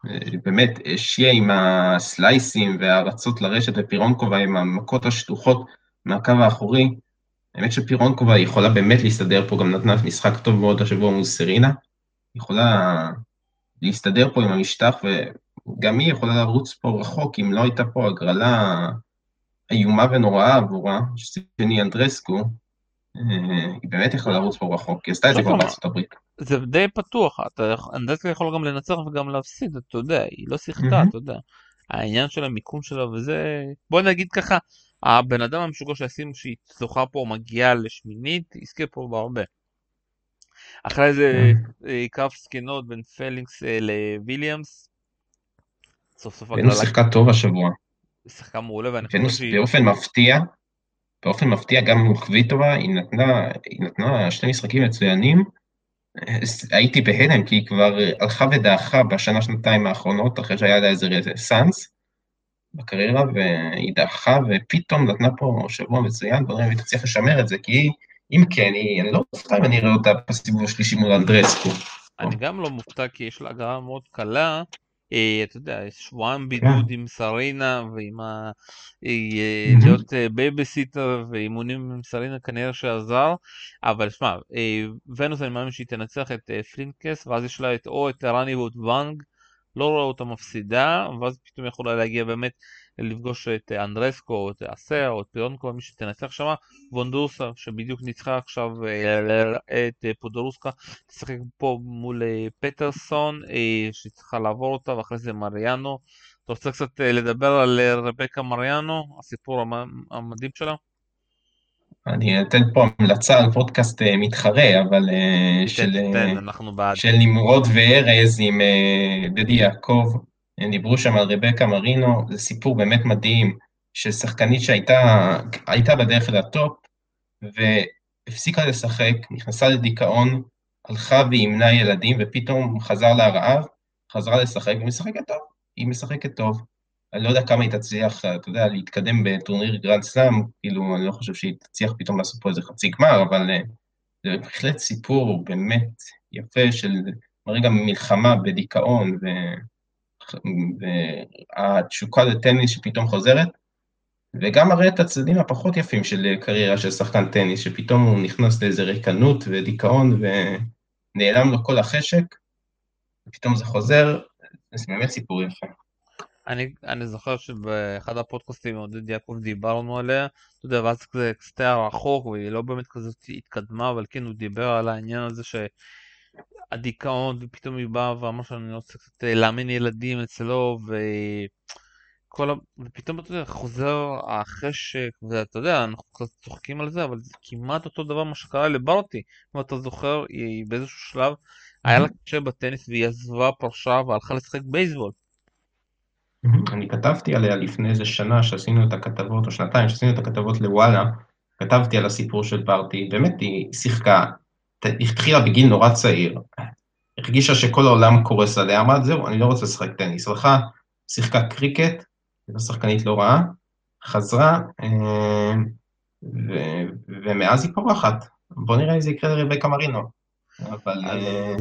אה, באמת, שיה עם הסלייסים והרצות לרשת ופירונקובה עם המכות השטוחות מהקו האחורי. האמת שפירונקובה יכולה באמת להסתדר פה, גם נתנה משחק טוב מאוד השבוע מול סרינה. יכולה להסתדר פה עם המשטח, וגם היא יכולה לרוץ פה רחוק, אם לא הייתה פה הגרלה איומה ונוראה עבורה, שציפני אנדרסקו, היא באמת יכולה לרוץ פה רחוק, היא עשתה את זה כבר בארצות הברית. זה די פתוח, אנדרסקה יכול גם לנצח וגם להפסיד, אתה יודע, היא לא שיחקה, אתה יודע. העניין של המיקום שלה וזה, בוא נגיד ככה, הבן אדם המשוגע שעשינו שהיא זוכה פה מגיעה לשמינית, יזכה פה בהרבה. אחרי זה קרב זקנות בין פליפקנס לוויליאמס. סוף סוף הגרלה. ונוס שיחקה טוב השבוע. היא שיחקה מעולה ואני חושב שהיא... באופן מפתיע, באופן מפתיע גם מול קוויטובה, היא נתנה, היא נתנה שני משחקים מצוינים. הייתי בהלם כי היא כבר הלכה ודעכה בשנה שנתיים האחרונות אחרי שהיה לה איזה סאנס בקריירה והיא דעכה ופתאום נתנה פה שבוע מצוין בוא נראה אם היא תצליח לשמר את זה כי אם כן, היא, אני לא מופתע אם אני אראה אותה בסיבוב השלישי מול אנדרסקו. אני גם לא מופתע כי יש לה הגרלה מאוד קלה אה, אתה יודע, שבועיים בידוד כן. עם סרינה ועם ה... אה, להיות אה, בייביסיטר ואימונים עם סרינה כנראה שעזר, אבל שמע, ונוס אני מאמין שהיא תנצח את פליפקנס ואז יש לה את או את אראני ואת ואנג, לא רואה אותה מפסידה, ואז פתאום יכולה להגיע באמת לפגוש את אנדרסקו, או את אסר, או את פירונקובה, מי שתנצח שם, וונדרושובה, שבדיוק ניצחה עכשיו אה, את פודורוסקה, תשחק פה מול אה, פטרסון, אה, שצריכה לעבור אותה, ואחרי זה מרינו. אתה רוצה קצת לדבר על רבקה מרינו, הסיפור המדהים שלה? אני אתן פה המלצה על פודקאסט מתחרה, אבל של, של נמרוד וארז עם דדי יעקב. הם דיברו שם על רבקה מרינו, זה סיפור באמת מדהים, של שחקנית שהייתה בדרך אל הטופ, והפסיקה לשחק, נכנסה לדיכאון, הלכה ואימנה ילדים, ופתאום חזר לה הרעב, חזרה לשחק, ומשחקת טוב, היא משחקת טוב. אני לא יודע כמה היא תצליח, אתה יודע, להתקדם בטורניר גרנד סלאם, כאילו, אני לא חושב שהיא תצליח פתאום לעשות פה איזה חצי גמר, אבל אה, זה בהחלט סיפור באמת יפה של רגע מלחמה בדיכאון, ו... והתשוקה לטניס שפתאום חוזרת, וגם מראה את הצדדים הפחות יפים של קריירה של שחקן טניס, שפתאום הוא נכנס לאיזה ריקנות ודיכאון ונעלם לו כל החשק, ופתאום זה חוזר, זה באמת סיפור יפה. אני, אני זוכר שבאחד הפודקאסטים עם עודד יעקב דיברנו עליה, אתה יודע, ואז כזה קצת רחוק והיא לא באמת כזאת התקדמה, אבל כן הוא דיבר על העניין הזה ש... הדיכאון, ופתאום היא באה ואמרה שאני רוצה קצת אה, לאמן ילדים אצלו, וכל ה... ופתאום אתה יודע, חוזר החשק, ואתה יודע, אנחנו קצת צוחקים על זה, אבל זה כמעט אותו דבר מה שקרה לברטי. אם אתה זוכר, היא באיזשהו שלב, היה לה קשה בטניס והיא עזבה, פרשה והלכה לשחק בייסבול. אני כתבתי עליה לפני איזה שנה שעשינו את הכתבות, או שנתיים שעשינו את הכתבות לוואלה, כתבתי על הסיפור של ברטי, באמת היא שיחקה התחילה בגיל נורא צעיר, הרגישה שכל העולם קורס עליה, אמרת זהו, אני לא רוצה לשחק טניס, הלכה, שיחקה קריקט, הייתה שחקנית לא רעה, חזרה, אה, ו- ומאז היא פורחת. בוא נראה אם זה יקרה לרבקה מרינו. אבל... אה,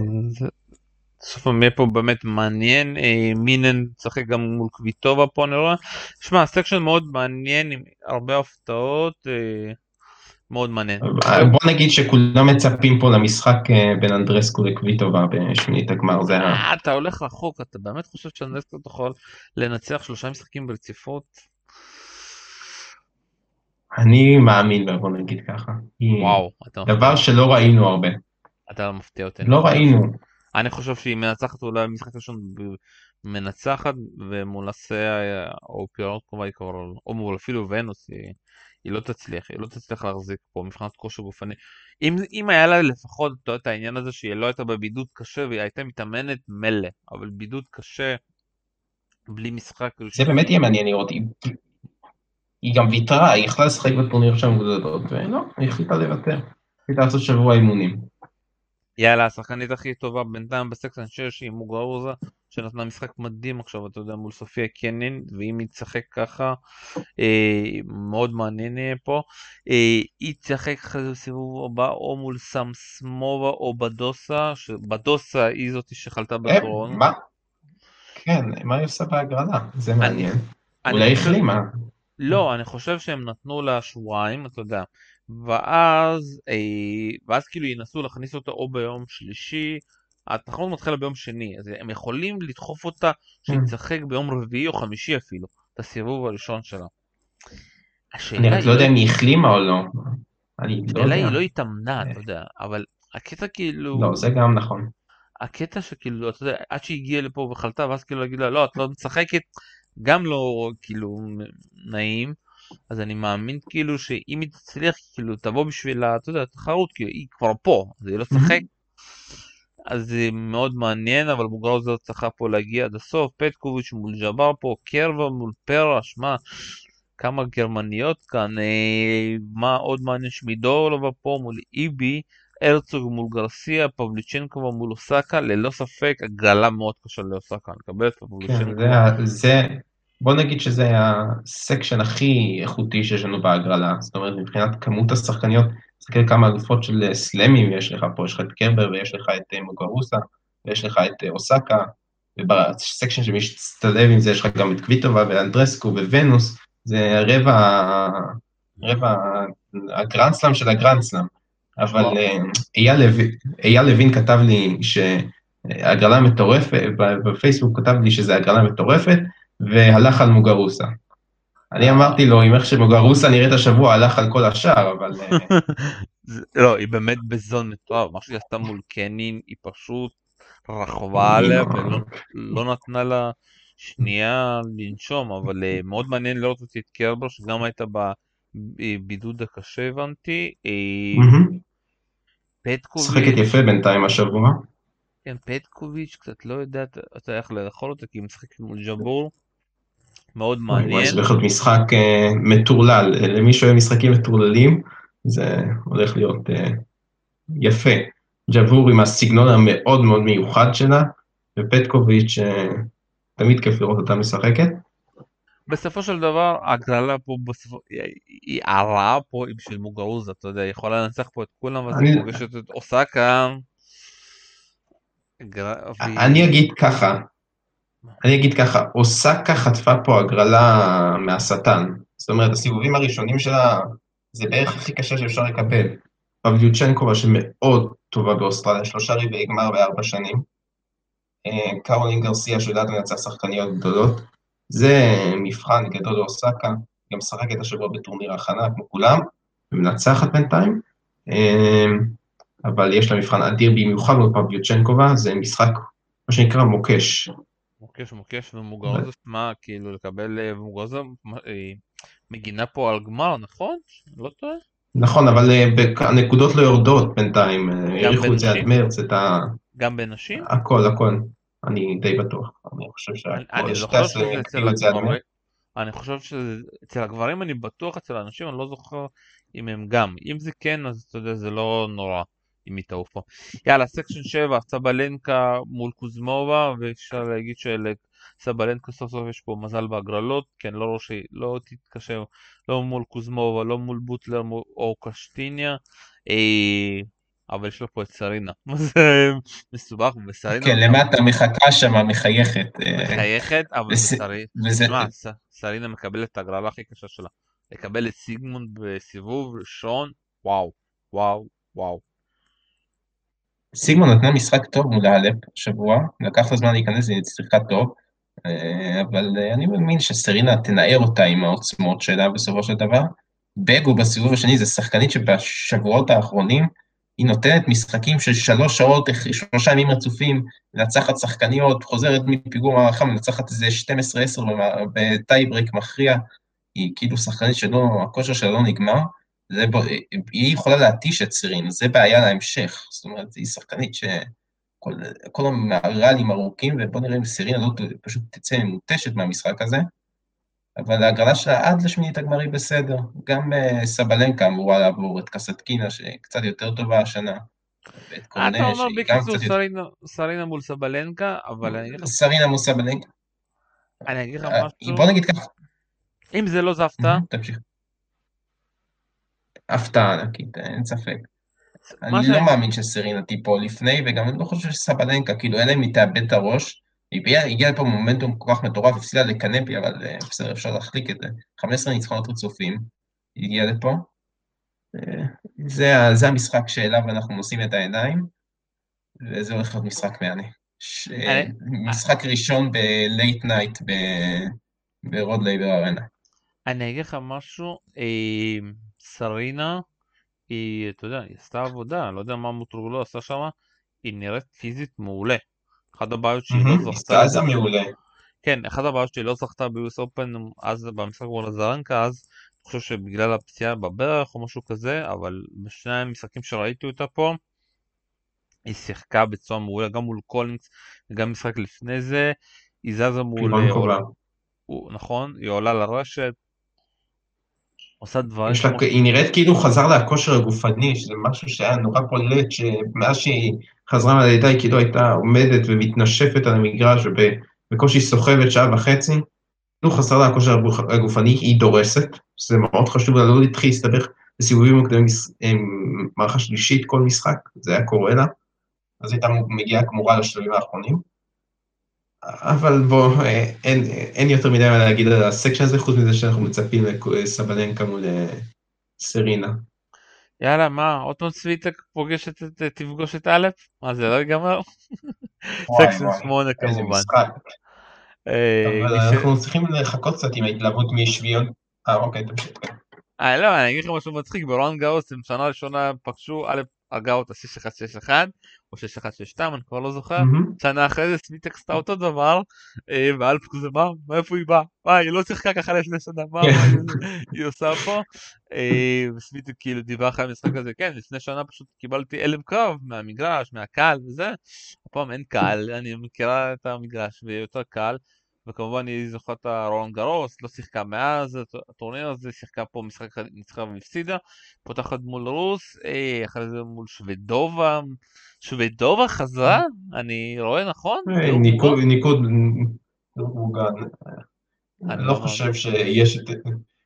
סוף המאה פה באמת מעניין, אה, מינן צחק גם מול קוויטובה פה נראה. שמע, section מאוד מעניין עם הרבה הפתעות. מאוד מעניין. בוא נגיד שכולם מצפים פה למשחק אה, בין אנדרסקו לקוויטובה בשמינית הגמר, זה ה... אה, אתה הולך רחוק, אתה באמת חושב שאנדרסקו יכול לנצח שלושה משחקים ברציפות? אני מאמין בה, בוא נגיד ככה. וואו. דבר שלא ראינו הרבה. אתה לא מפתיע אותי. לא ראינו. אני חושב שהיא מנצחת אולי במשחק ראשון מנצחת ומול הסאה או פיורות קרובה היא כבר, או מול אפילו ונוס היא היא לא תצליח, היא לא תצליח להחזיק פה מבחינת כושר גופני. אם, אם היה לה לפחות את העניין הזה שהיא לא הייתה בבידוד קשה והיא הייתה מתאמנת מלא, אבל בידוד קשה, בלי משחק. זה באמת יהיה מעניין לראות, היא, היא גם ויתרה, היא יכלה לשחק בטורניר שם גדולות, ולא, היא החליטה לוותר, החליטה לעשות שבוע אימונים. יאללה, השחקנית הכי טובה בינתיים בסקסן 6 היא מוגרוזה, שנתנה משחק מדהים עכשיו, אתה יודע, מול סופיה קנין, ואם היא תשחק ככה, אה, מאוד מעניין יהיה פה. אה, היא תשחק אחרי זה בסיבוב הבא, או מול סמסמובה או בדוסה, שבדוסה היא זאתי שחלתה אה, בקורונה. מה? כן, מה היא עושה בהגרלה? זה מעניין. אולי החלימה. לא, אני חושב שהם נתנו לה שבועיים, אתה יודע. ואז, אה, ואז כאילו ינסו להכניס אותה או ביום שלישי, התחרות מתחילה ביום שני, אז הם יכולים לדחוף אותה mm. תשחק ביום רביעי או חמישי אפילו, את הסיבוב הראשון שלה. אני רק לא יודע אם היא החלימה או לא. לא השאלה. היא לא התאמנה. אתה יודע, אבל הקטע כאילו, לא, זה גם נכון. הקטע שכאילו, אתה יודע, עד שהיא הגיעה לפה וחלתה, ואז כאילו להגיד לה, לא, את לא משחקת, גם לא כאילו נעים, אז אני מאמין כאילו שאם היא תצליח, כאילו תבוא בשביל, ה- אתה יודע, התחרות, כאילו היא כבר פה, אז היא לא תשחק, אז זה מאוד מעניין, אבל מוגרוז לא צריכה פה להגיע עד הסוף, פטקוביץ' מול ג'אבר פה, קרבה מול פרע, שמע, כמה גרמניות כאן, אה, מה עוד מעניין, שמידורלובה פה מול איבי, הרצוג מול גרסיה, פבליצ'נקובה מול אוסקה, ללא ספק הגרלה מאוד קשה לאוסקה, אני מקבל את כן, פבליצ'נקובה. זה, בוא נגיד שזה הסקשן הכי איכותי שיש לנו בהגרלה, זאת אומרת מבחינת כמות השחקניות, תסתכל כמה אלופות של סלאמים יש לך פה, יש לך את קרבר ויש לך את אה, מוגרוסה, ויש לך את אה, אוסקה, ובסקשן שמשתלב עם זה יש לך גם את קוויטובה ואנדרסקו וונוס, זה רבע, רבע הגרנדסלאם של הגרנדסלאם. אבל. אה, אייל לוין- אייל לוין כתב לי שהגרלה מטורפת, בפייסבוק כתב לי שזה הגרלה מטורפת, והלך על מוגרוסה. אני אה. אמרתי לו, אם איך שמוגרוסה נראית השבוע, הלך על כל השאר, אבל אה, לא, היא באמת בזון מטורף, מה שהיא עשתה מול קנין, היא פשוט רכבה היא עליה לא- ולא לא נתנה לה שנייה לנשום, אבל אה, מאוד מעניין לראות אותי את קרבר, שגם הייתה בבידוד הקשה הבנתי. פטקוביץ', משחקת יפה בינתיים השבוע. כן, פטקוביץ' קצת לא יודע אתה איך לאכול אותה, כי היא משחקת מול ג'בור. מאוד מעניין. זה הולך להיות משחק אה, מטורלל, אה, למי שאוהב משחקים מטורללים, זה הולך להיות אה, יפה. ג'בור עם הסגנון המאוד מאוד מיוחד שלה, ופטקוביץ', תמיד כיף לראות אותה משחקת. בסופו של דבר ההגרלה פה בסופו, היא- הרעה פה היא בשביל מוגרוזה, אתה יודע, היא יכולה לנצח פה את כולם ואז היא פוגשת את אוסקה. אני אגיד ככה, אני אגיד ככה, אוסקה חטפה פה הגרלה מהשטן. זאת אומרת, הסיבובים הראשונים שלה, זה בערך הכי קשה שאפשר לקבל. פבליוצ'נקובה שמאוד טובה באוסטרליה, שלושה רבעי גמר בארבע שנים. אה, קרולין גרסיה שיודעת לנצח שחקניות גדולות. זה מבחן גדול לאוסקה, גם משחקת השבוע בטורניר ההכנה כמו כולם, ומנצחת בינתיים. אה, אבל יש לה מבחן אדיר במיוחד מול פבליוצ'נקובה, זה משחק, מה שנקרא מוקש. מוקש מוקש ומוגרוזה, מה, כאילו לקבל אה, מוגרוזה מה, אה, מגינה פה על גמר, נכון? לא טועה? נכון, אבל אה, הנקודות לא יורדות בינתיים, האריכו את זה עד? מרץ, את ה... גם בנשים? הכל, הכל. אני די בטוח. אני חושב שהכל, אני חושב שאצל הגברים אני בטוח, אצל הנשים אני לא זוכר אם הם גם. אם זה כן, אז אתה יודע, זה לא נורא אם היא תעוף. יאללה, סקשן 7, סבלנקה מול קוזמובה, ואפשר להגיד שלסבלנקה סוף סוף יש פה מזל בהגרלות, כן, לא רואה שהיא לא תתקשר, לא מול קוזמובה, לא מול בוטלר מול- או קשטיניה, אה, אבל יש לה פה את סרינה. זה מסובך, וסרינה כן, למטה מחכה שמה, מחייכת. אה, מחייכת, אבל סרינה... סרינה מקבלת את ההגרלה הכי קשה שלה. לקבל את סיגמונד בסיבוב ראשון, וואו, וואו, וואו. סיגמון נתנה משחק טוב מול האלפ השבוע, לקח לה זמן להיכנס, היא שיחקה טוב, אה, אבל אה, אני מאמין שסרינה תנער אותה עם העוצמות שלה בסופו של דבר. בגו בסיבוב השני זה שחקנית שבשבועות האחרונים היא נותנת משחקים של שלוש שעות, שלושה ימים רצופים, מנצחת שחקניות, חוזרת מפיגור הערכה, מנצחת איזה 12-10 בטייברק מכריע, היא כאילו שחקנית שלא, הכושר שלה לא נגמר, זה, ב- היא יכולה להתיש את סרינה, זה בעיה להמשך, זאת אומרת, היא שחקנית שכל כל המהרלים ארוכים, ובוא נראה אם סרינה לא ת- פשוט תצא ממותשת מהמשחק הזה, אבל ההגרלה שלה עד לשמינית הגמר היא בסדר, גם אה, סבלנקה אמורה לעבור את קסטקינה, שקצת יותר טובה השנה, ואת אתה אומר בקיצור. סרינה, סרינה מול סבלנקה, אבל אני אגיד לך, סרינה מול סבלנקה, אני אגיד לך אה, משהו, בוא נגיד ככה, אם זה לא זה הפתעה, תמשיך. הפתעה ענקית, אין ספק. אני. לא מאמין שסרינה תיפול לפני, וגם אני לא חושב שסבלנקה, כאילו, אלא אם היא תאבד את הראש. היא הגיעה- לפה במומנטום כל כך מטורף, הפסידה לקנפי, אבל אה, בסדר, אפשר להחליק את זה. 15 ניצחונות רצופים, היא הגיעה לפה. אה, זה, המשחק שאליו אנחנו נושאים את העיניים, וזה הולך להיות משחק מהנה. ש- אה, משחק ראשון ב late night ב Rod Laver Arena. אני אגיד לך משהו, סרינה היא, אתה יודע, היא עשתה עבודה, לא יודע מה מורטוגלו עשה שם, היא נראית פיזית מעולה. אחת הבעיות שהיא לא זכתה... סטאזה מעולה. כן, אחת הבעיות שהיא לא זכתה ב-US Open אז במשחק מול אזרנקה אז, אני חושב שבגלל הפציעה בברך או משהו כזה, אבל בשני המשחקים שראיתי אותה פה, היא שיחקה בצורה מעולה, גם מול קולינס, גם משחק לפני זה, היא זזה מול... הוא, נכון, היא עולה לרשת, עושה דברים... לה, כמו... היא נראית כאילו חזר לה הכושר הגופני, שזה משהו שהיה נורא בולט, שמאז שהיא חזרה מהלידה היא כאילו הייתה עומדת ומתנשפת על המגרש ובקושי סוחבת שעה וחצי. כאילו חסר לה הכושר הגופני, היא דורסת, זה מאוד חשוב לה לא להתחיל להסתבך בסיבובים מוקדמים מערכה שלישית כל משחק, זה היה קורה לה, אז הייתה מגיעה גמורה לשלבים האחרונים. אבל בוא, אה, אין, אין יותר מדי מה להגיד על ה section הזה, חוץ מזה שאנחנו מצפים לסבלנקה מול אה, סרינה. יאללה, מה, עוד פעם שוויונטק פוגשת את, תפגוש את האלפ? מה זה לא ייגמר? section שמונה כמובן. אה, אבל אנחנו צריכים לחכות קצת עם ההתלהבות משוויונטק. אה, אוקיי, תמשיך. לא, אני אגיד לך משהו מצחיק, ברולאן גארוס הם שנה ראשונה פגשו, א', הגאוס 6161, או 6162, אני כבר לא זוכר, שנה אחרי זה סוויאטק עשתה אותו דבר, אה, כזה, מה, מאיפה היא באה? מה, היא לא שיחקה ככה לפני שנה, מה היא עושה פה? אה, וסוויאטק כאילו דיווח על המשחק הזה, כן, לפני שנה פשוט קיבלתי הלם קרב מהמגרש, מהקהל וזה, הפעם אין קהל, אני מכירה את המגרש ויותר קל. וכמובן היא זוכרת רולאן גארוס, לא שיחקה מאז הטורניר הזה, שיחקה פה משחק אחד, ניצחה והפסידה, פותחת מול רוס, אה, אחרי זה מול שוודובה, שוודובה חזרה? אני רואה נכון? אה, ניקוד, ניקוד מוגן. אני לא, לא חושב שיש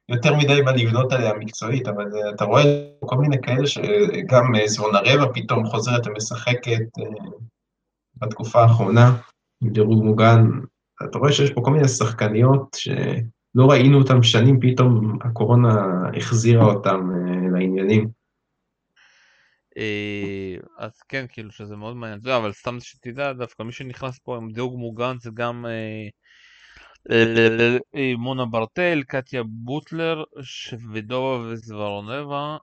יותר מדי מה לבנות עליה מקצועית, אבל אה, אתה רואה כל מיני כאלה שגם זבונרבה פתאום חוזרת ומשחקת בתקופה האחרונה, עם דירוג מוגן, אתה רואה שיש פה כל מיני שחקניות שלא ראינו אותן שנים, פתאום הקורונה החזירה אותן אה, לעניינים. אה, אז כן, כאילו שזה מאוד מעניין, זה, אבל סתם שתדע, דווקא מי שנכנס פה עם דירוג מוגן זה גם אה, מונה ברטל, קטיה בוטלר, שווידובה וזוורונבה,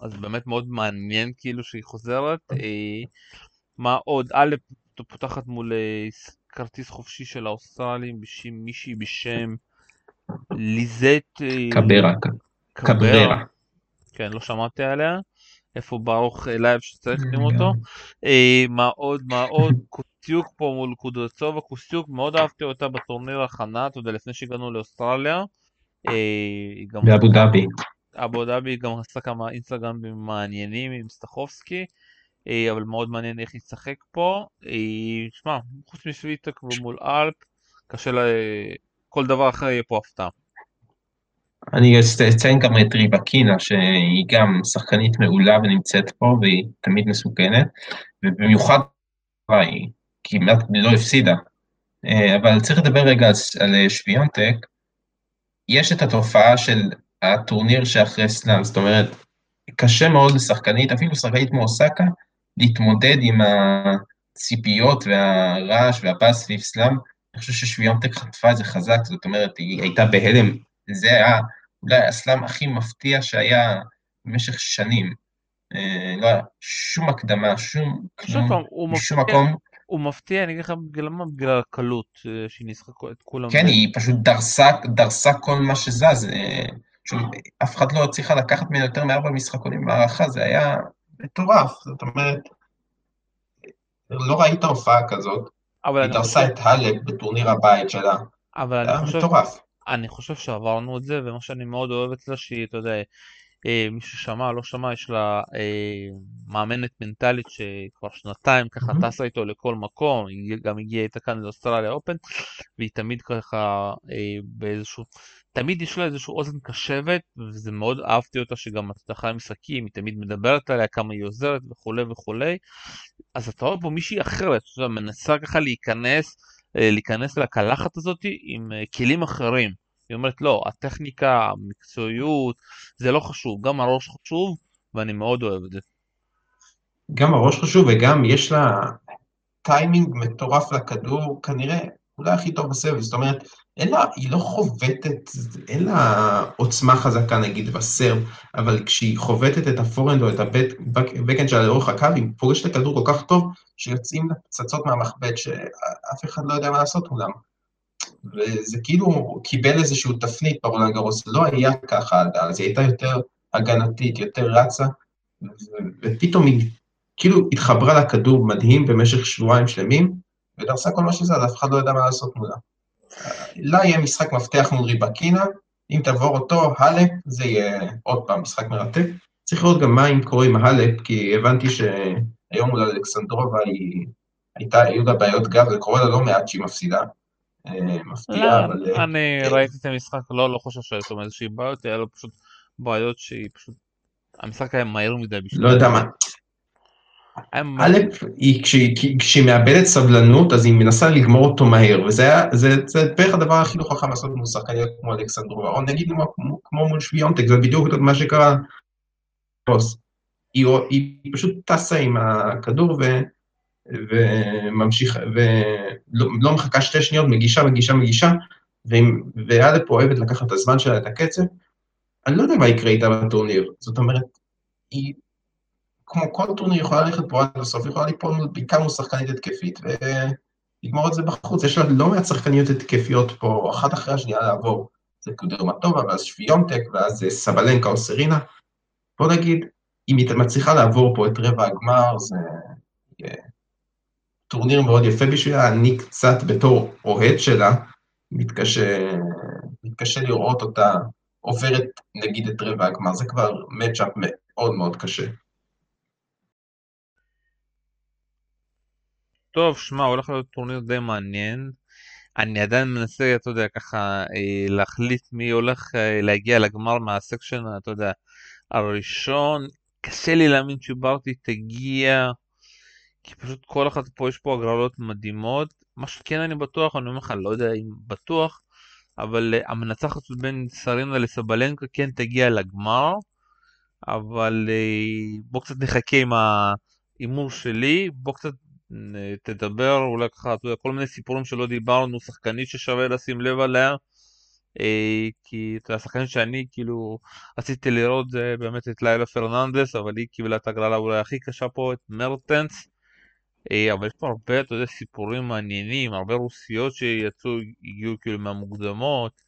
אז באמת מאוד מעניין כאילו שהיא חוזרת. מה עוד? א', פותחת מול כרטיס חופשי של האוסטרלים בשם מישהי בשם ליזט אה, קברה. קבררה. כן, לא שמעתי עליה. איפה ברוך לייב שצריך לראות אותו. אה, מה עוד, מה עוד, קוסטיוק פה מול קודרמטובה, קוסטיוק מאוד אהבתי אותה בטורניר הכנה, אתה יודע, לפני שהגענו לאוסטרליה. אה, באבו דאבי. אבו דאבי גם עשה כמה אינסטגרמים מעניינים עם סטחובסקי. אה, אבל מאוד מעניין איך ישחק פה. אה, שמע, חוץ מסוויטק ומול אלפ, קשה ל... כל דבר אחר יהיה פה הפתעה. אני אציין גם את ריבקינה, שהיא גם שחקנית מעולה ונמצאת פה, והיא תמיד מסוכנת, ובמיוחד היא כמעט לא הפסידה. אה, אבל צריך לדבר רגע על שוויונטק. יש את התופעה של הטורניר שאחרי סלאם, זאת אומרת, קשה מאוד לשחקנית, אפילו שחקנית כמו אוסקה, להתמודד עם הציפיות והרעש והבאס סביב סלאם, אני חושב ששוויונטק חטפה את זה חזק, זאת אומרת, היא הייתה בהלם, זה היה אולי הסלאם הכי מפתיע שהיה במשך שנים. אה, לא היה שום הקדמה, שום כלום, משום מקום. הוא מפתיע, אני אגיד לך למה? בגלל הקלות אה, שהיא ניסחה את כולם. כן, היא פשוט דרסה, דרסה כל מה שזז. אה, אף אחד לא הצליחה לקחת ממנו יותר מארבע משחקונים במערכה, זה היה מטורף, זאת אומרת, לא ראית הופעה כזאת, היא דרסה את האלב בטורניר הבית שלה, אבל זה היה מטורף. אני חושב שעברנו את זה, ומה שאני מאוד אוהב אצלה שהיא, אתה יודע, אה, מי ששמע, לא שמע, יש לה אה, מאמנת מנטלית שכבר שנתיים ככה mm-hmm. טסה איתו לכל מקום, היא גם הגיעה איתה כאן לאוסטרליה אופן, והיא תמיד ככה אה, באיזשהו, תמיד יש לה איזשהו אוזן קשבת, וזה מאוד אהבתי אותה שגם אחרי המשחקים, היא תמיד מדברת עליה כמה היא עוזרת וכולי וכולי, אז אתה רואה פה מישהי אחרת, מנסה ככה להיכנס, אה, להיכנס לקלחת הזאת עם אה, כלים אחרים. היא אומרת לא, הטכניקה, המקצועיות, זה לא חשוב, גם הראש חשוב, ואני מאוד אוהב את זה. גם הראש חשוב וגם יש לה טיימינג מטורף לכדור, כנראה אולי הכי טוב בסבב, זאת אומרת, אין לה, היא לא חובטת, אין לה עוצמה חזקה נגיד ב serve, אבל כשהיא חובטת את ה forehand או את ה backhand שלה לאורך הקו, היא פוגשת את הכדור כל כך טוב, שיוצאים פצצות מהמחבט שאף אחד לא יודע מה לעשות מולם. וזה כאילו קיבל איזשהו תפנית ברולאן גארוס, לא היה ככה עד אז, היא הייתה יותר הגנתית, יותר רצה, ופתאום היא כאילו התחברה לכדור מדהים במשך שבועיים שלמים, ודרסה כל מה שזה, אז אף אחד לא ידע מה לעשות מולה. לה יהיה משחק מפתח מול ריבקינה, אם תעבור אותו, האלפ, זה יהיה עוד פעם משחק מרתק. צריך לראות גם מה אם קורה עם האלפ, כי הבנתי שהיום מול אלכסנדרובה היא... הייתה, היו לה בעיות גב, זה קורה לה לא מעט שהיא מפסידה. אה, מפתיע, אבל... אה, אני כן. ראיתי את המשחק, לא, לא חושב שהיו שם איזושהי בעיות, היה לו פשוט בעיות שהיא פשוט... המשחק היה מהר מדי בשביל... לא יודע מה. א', כשהיא מאבדת סבלנות, אז היא מנסה לגמור אותו מהר, וזה בערך הדבר הכי לא חכם לעשות מול שחקניות כמו אלכסנדרובה, או נגיד כמו מול שוויונטק, זה בדיוק מה שקרה. היא פשוט טסה עם הכדור וממשיכה, ולא לא מחכה שתי שניות, מגישה, מגישה, מגישה, ואלף אוהבת לקחת את הזמן שלה, את הקצב. אני לא יודע מה יקרה איתה בטורניר, זאת אומרת, היא כמו כל טורניר יכולה ללכת פה עד הסוף, יכולה ליפול בעיקר מול שחקנית התקפית, ולגמור את זה בחוץ. יש לה לא מעט שחקניות התקפיות פה, אחת אחרי השנייה לעבור. זה קודרמטובה, ואז שוויונטק, ואז סבלנקה או סרינה. בוא נגיד, אם היא מצליחה לעבור פה את רבע הגמר, זה טורניר מאוד יפה בשבילה. אני קצת בתור אוהד שלה, מתקשה, מתקשה לראות אותה עוברת נגיד את רבע הגמר, זה כבר matchup מאוד מאוד קשה. טוב, שמע, הולך להיות טורניר די מעניין. אני עדיין מנסה, אתה יודע, ככה אה, להחליט מי הולך אה, להגיע לגמר מה section, אתה יודע, הראשון. קשה לי להאמין שברטי תגיע, כי פשוט כל אחד פה, יש פה הגרלות מדהימות. מה שכן אני בטוח, אני אומר לך, לא יודע אם בטוח, אבל uh, המנצחת בין סרינה לסבלנקה כן תגיע לגמר, אבל בוא קצת נחכה עם ההימור שלי, בוא קצת תדבר אולי ככה, אתה יודע, כל מיני סיפורים שלא דיברנו, שחקנית ששווה לשים לב עליה, אה, כי אתה יודע, השחקנית שאני כאילו רציתי לראות זה באמת את לילה פרננדס, אבל היא קיבלה את הגרלה אולי הכי קשה פה, את מרטנס, אה, אבל יש פה הרבה, אתה יודע, סיפורים מעניינים, הרבה רוסיות שיצאו, הגיעו כאילו מהמוקדמות,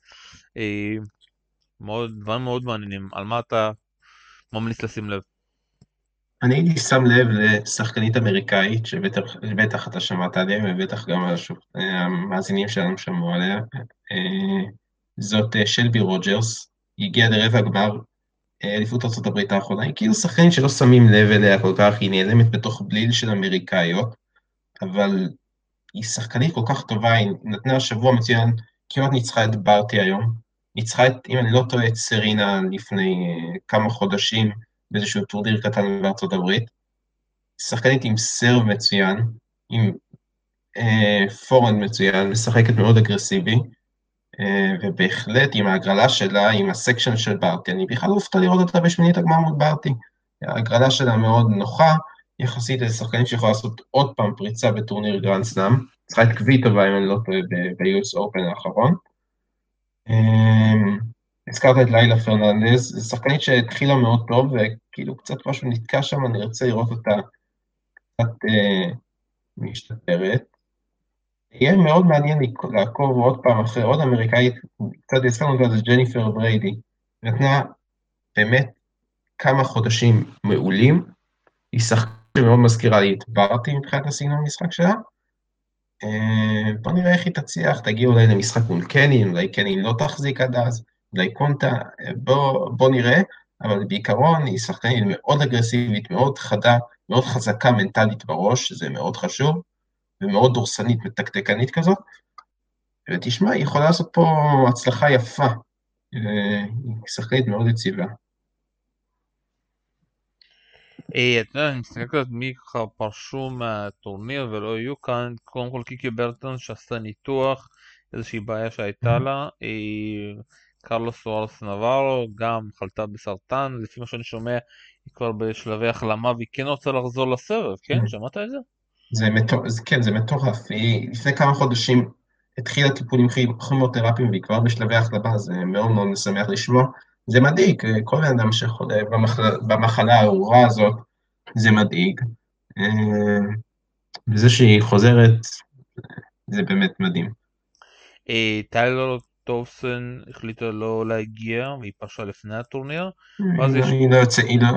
אה, מאוד, דברים מאוד מעניינים, על מה אתה ממליץ לשים לב? אני הייתי שם לב לשחקנית אמריקאית, שבטח אתה שמעת עליה, ובטח גם המאזינים שלנו שמעו עליה. אה, זאת אה, שלבי רוג'רס, היא הגיעה לרבע גמר אה, אליפות ארה"ב האחרונה, היא כאילו שחקנית שלא שמים לב אליה כל כך, היא נעלמת בתוך בליל של אמריקאיות, אבל היא שחקנית כל כך טובה, היא נתנה שבוע מצוין, כמעט ניצחה את ברטי היום, ניצחה את, אם אני לא טועה, את סרינה לפני כמה חודשים, באיזשהו טורניר קטן בארצות הברית. שחקנית עם serve מצוין, עם אה, forehand מצוין, משחקת מאוד אגרסיבי, אה, ובהחלט עם ההגרלה שלה, עם ה section של ברטי, אני בכלל לא אופתע לראות אותה בשמינית הגמר מול ברטי. ההגרלה שלה מאוד נוחה, יחסית לשחקנית שיכולה לעשות עוד פעם פריצה בטורניר גרנד סלאם, הדיחה את קוויטובה אם אני לא טועה ב-US Open האחרון. אה, הזכרת את לילה פרננדס, זו שחקנית שהתחילה מאוד טוב, וכאילו קצת משהו נתקע שם, אני רוצה לראות אותה קצת אה, משתפרת. יהיה מאוד מעניין לעקוב עוד פעם אחרי עוד אמריקאית, קצת הזכרנו אותה, זה ג'ניפר בריידי. נתנה באמת כמה חודשים מעולים, היא שחקנית שמאוד מזכירה לי את ברטי מבחינת הסגנון המשחק שלה. אה, בוא נראה איך היא תצליח, תגיע אולי למשחק מול קנין, אולי קנין לא תחזיק עד אז. אולי קונטה, בוא, בוא נראה, אבל בעיקרון היא שחקנית מאוד אגרסיבית, מאוד חדה, מאוד חזקה מנטלית בראש, שזה מאוד חשוב, ומאוד דורסנית, מתקתקנית כזאת. ותשמע, היא יכולה לעשות פה הצלחה יפה. היא שחקנית מאוד יציבה. אה, אתה יודע, אני מסתכל קצת מי ככה פרשו מהטורניר ולא יהיו כאן, קודם כל קיקי ברטון שעשתה ניתוח, איזושהי בעיה שהייתה לה. אה, קרלוס סוארס נברו גם חלתה בסרטן, לפי מה שאני שומע היא כבר בשלבי החלמה והיא כן רוצה לחזור לסבב, כן? כן. שמעת את זה? זה מטורף, כן, זה מטורף. היא לפני כמה חודשים התחילה טיפולים כימותרפיים והיא כבר בשלבי החלמה, זה מאוד מאוד משמח לשמוע. זה מדאיג, כל אדם שחולה במחלה, במחלה הארורה הזאת, זה מדאיג. וזה שהיא חוזרת, זה באמת מדהים. טיילר טובסון החליטה לא להגיע והיא פרשה לפני הטורניר.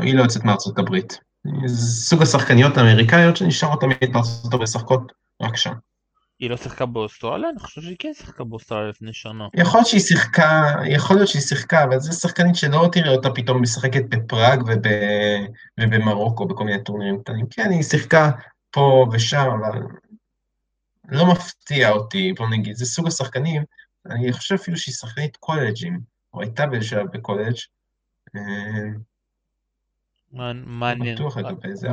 היא לא יוצאת מארצות הברית. סוג השחקניות האמריקאיות שנשארות תמיד בארצות הברית, משחקות רק שם. היא לא שיחקה באוסטרליה? אני חושב שהיא כן שיחקה באוסטרליה לפני שנה. יכול להיות שהיא שיחקה, יכול להיות שהיא שיחקה, אבל זו שחקנית שלא תראה אותה פתאום משחקת בפראג וב... ובמרוקו, בכל מיני טורנירים קטנים. כן, היא שיחקה פה ושם, אבל לא מפתיע אותי, בוא נגיד, זה סוג השחקנים, אני חושב אפילו שהיא שחקנית קולג'ים, או הייתה באיזשהו בקולג'. אה, מעניין,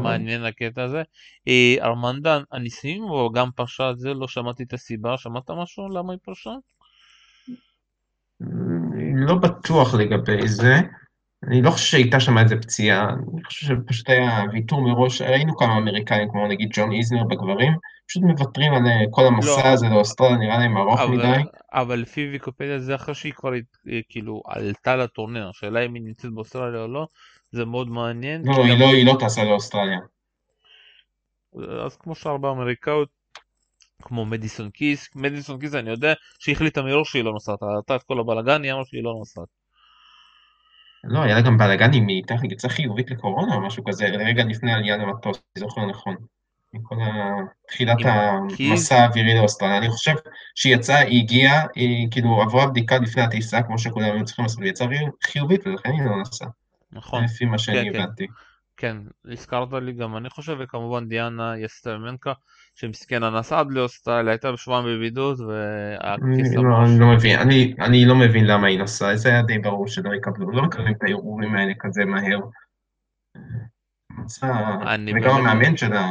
מעניין הקטע הזה. אה, ארמנדה, הניסים או גם פרשה על זה? לא שמעתי את הסיבה, שמעת משהו למה היא פרשה? לא בטוח לגבי זה. אני לא חושב שהייתה שם איזה פציעה, אני חושב שפשוט היה ויתור מראש, ראינו כמה אמריקאים, כמו נגיד ג'ון איזנר בגברים, פשוט מוותרים על אה, כל המסע לא, הזה לאוסטרליה, נראה להם ארוך מדי. אבל לפי ויקופדיה זה אחרי שהיא כבר אה, כאילו עלתה לטורניר, השאלה אם היא נמצאת באוסטרליה או לא, זה מאוד מעניין. לא, היא, לא, היא לא טסה לאוסטרליה. אז כמו שאר באמריקאות, כמו מדיסון קיס, מדיסון קיס אני יודע שהיא החליטה מראש שהיא לא נוסעת, עלתה את כל הבלאגן, היא אמרה שהיא לא נוסעת. לא, היה לה גם בלאגן אם היא הייתה יצאה חיובית לקורונה או משהו כזה, רגע לפני העלייה למטוס, אני זוכר נכון. מכל תחילת המסע האווירי לאוסטרליה. אני חושב שהיא יצאה, היא הגיעה, היא כאילו עברה בדיקה לפני הטיסה, כמו שכולם היו צריכים לעשות, והיא יצאה חיובית, ולכן היא לא נסעה. נכון. לפי מה שאני כן, כן. כן, הזכרת לי גם אני חושב, וכמובן דיאנה יסטרמנקה, שמסכנה נסעה עד לאוסטרליה, הייתה בשבועיים בבידוד, והכיס לא, לא אני לא מבין למה היא נסעה, זה היה די ברור שלא יקבלו, לא מקבלים את הערעורים האלה כזה מהר. וגם המאמן שלה,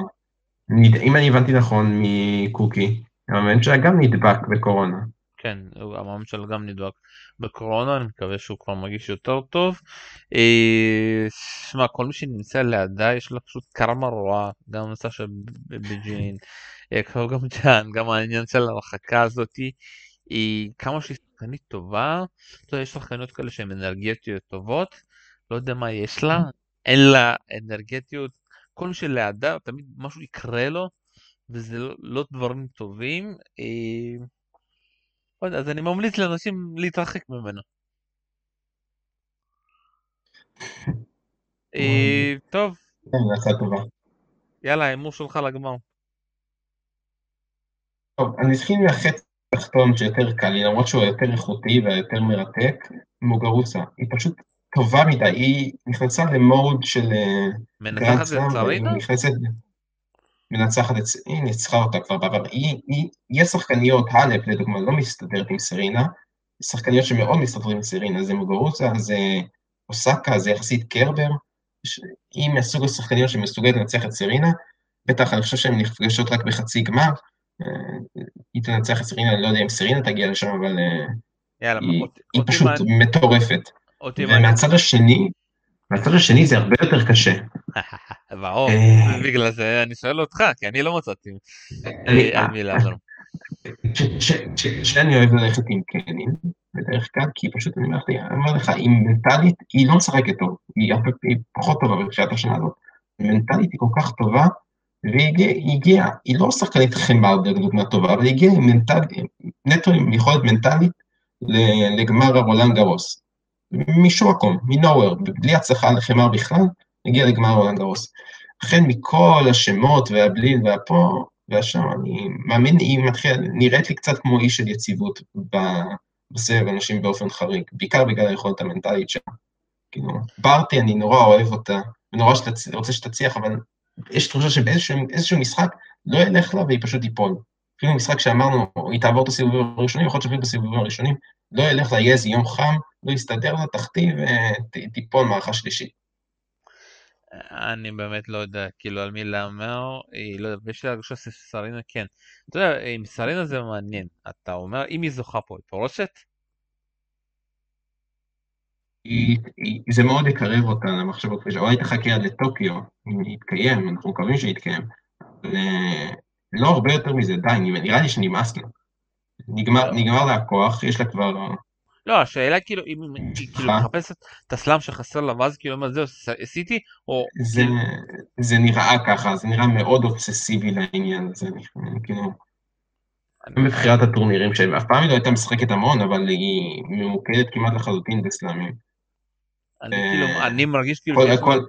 אם אני הבנתי נכון מקוקי, המאמן שלה גם נדבק בקורונה. כן, המאמן שלה גם נדבק בקורונה, אני מקווה שהוא כבר מרגיש יותר טוב. אה, שמע, כל מי שנמצא לידה יש לה פשוט קרמה רואה, גם נושא של בג'ין, אה, גם ג'אן, גם העניין של ההרחקה הזאתי. היא כמה שהיא שחקנית טובה, אתה יודע, יש שחקניות כאלה שהן אנרגטיות טובות, לא יודע מה יש לה, אין לה אנרגטיות, כל מי שלידה תמיד משהו יקרה לו, וזה לא, לא דברים טובים. אה, אז אני ממליץ לאנשים להתרחק ממנו. אה, טוב. כן, יאללה, ההימור שלך לגמר. טוב, אני אתחיל מהחץ התחתון שיותר קל לי, למרות שהוא יותר איכותי והיותר מרתק, מוגרוסה. היא פשוט טובה מדי, היא נכנסה למוד של... מנצחת את צרינה? מנצחת את, היא ניצחה אותה כבר בעבר, היא, היא, יש שחקניות, האלפ לדוגמה לא מסתדרת עם סרינה, שחקניות שמאוד מסתדרים עם סרינה, זה מוגרוסה, זה אוסקה, זה יחסית קרבר, היא מהסוג השחקניות שמסוגלת לנצח את סרינה, בטח אני חושב שהן נפגשות רק בחצי גמר, אה, היא תנצח את סרינה, אני לא יודע אם סרינה תגיע לשם, אבל אה, יאללה, היא, אותי, היא אותי פשוט מה... מטורפת. ומהצד השני, מהצד השני זה הרבה יותר קשה. ברור, אה, בגלל זה אני שואל אותך, כי אני לא מצאתי על מי לעזור. שאני אוהב ללכת עם קנין, בדרך כלל, כי פשוט אני אומר לך, היא מנטלית, היא לא משחקת טוב, היא פחות טובה בתחילת השנה הזאת. מנטלית היא כל כך טובה, והיא הגיעה, היא לא שחקנית חמר דוגמה טובה, אבל היא הגיעה עם מנטלית, נטו עם יכולת מנטלית לגמר הרולנד גרוס. משום מקום, מנוהוור, בלי הצלחה לחמר בכלל, הגיע לגמר רולנד גרוס. לכן מכל השמות והבליל והפה והשם, אני מאמין, היא מתחילה, נראית לי קצת כמו איש של יציבות בסבב אנשים באופן חריג, בעיקר בגלל היכולת המנטלית שלה. כאילו, ברטי, אני נורא אוהב אותה, ונורא שתצ... רוצה שתצליח, אבל יש תחושה שבאיזשהו משחק לא ילך לה והיא פשוט תיפול. אפילו משחק שאמרנו, היא תעבור את הסיבובים הראשונים, יכול להיות שאפילו בסיבובים הראשונים, לא ילך איזה יום חם, לא יסתדר לה, תחטיא ותיפול מערכה שלישית. אני באמת לא יודע כאילו על מי להמר, לא יודע, יש לי הרגשה שסרינה כן. אתה יודע, עם סרינה זה מעניין, אתה אומר אם היא זוכה פה, היא פורשת? זה מאוד יקרב אותה למחשבות, אולי תחכה עד לטוקיו, אם יתקיים, אנחנו מקווים שיתקיים. לא הרבה יותר מזה, די, נראה לי שנמאס לה. נגמר, נגמר לה הכוח, יש לה כבר... לא, השאלה כאילו, אם היא כאילו סליחה? מחפשת את הסלאם שחסר לה, ואז כאילו, מה זהו, עשיתי, או זה, כאילו, זה נראה ככה, זה נראה מאוד אובססיבי לעניין הזה, כאילו, גם בבחירת הטורנירים שלה, אף פעם היא לא הייתה משחקת המון, אבל היא ממוקדת כמעט לחלוטין בסלאמים. אני אה, כאילו, אני מרגיש כאילו כל, כל,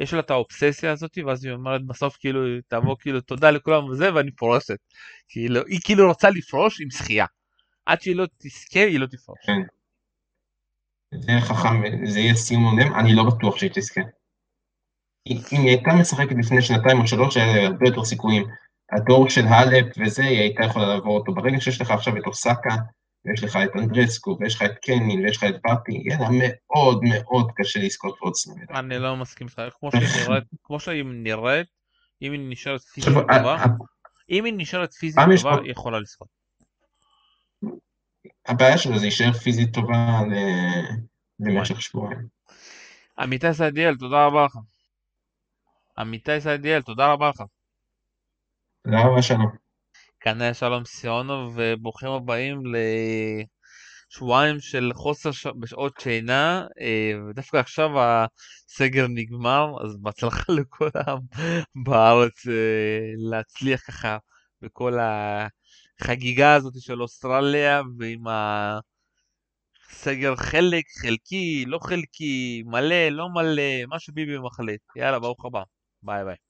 יש לה את האובססיה הזאת, ואז היא אומרת בסוף כאילו, תבוא כאילו, תודה לכולם וזה, ואני פורשת. כאילו, היא כאילו רוצה לפרוש עם שחייה. עד שהיא לא תזכה, היא לא תפרוש. כן. זה חכם, זה יהיה סיום הולם, אני לא בטוח שהיא תזכה. אם היא הייתה משחקת לפני שנתיים או שלוש, היה לה הרבה יותר סיכויים. הדור של האלפ וזה, היא הייתה יכולה לעבור אותו. ברגע שיש לך עכשיו את אוסקה, ויש לך את אנדרסקו, ויש לך את קנין, ויש לך את יהיה לה מאוד מאוד קשה לזכות בעוד סלאמי. אני לא מסכים איתך, כמו שהיא נראית, אם היא נשארת פיזית טובה, ה- ה- אם היא נשארת פיזית טובה, היא יכולה לזכות. הבעיה שלו זה להישאר פיזית טובה למשך שבועיים. עמיתי סעדיאל, תודה רבה לך. עמיתי סעדיאל, תודה רבה לך. תודה רבה שלום. כאן היה שלום סיונוב, וברוכים הבאים לשבועיים של חוסר ש... בשעות שינה, אה, ודווקא עכשיו הסגר נגמר, אז בהצלחה לכולם בארץ אה, להצליח ככה בכל החגיגה הזאת של אוסטרליה, ועם הסגר חלק, חלקי, לא חלקי, מלא, לא מלא, מה שביבי מחליט. יאללה, ברוך הבא. ביי ביי.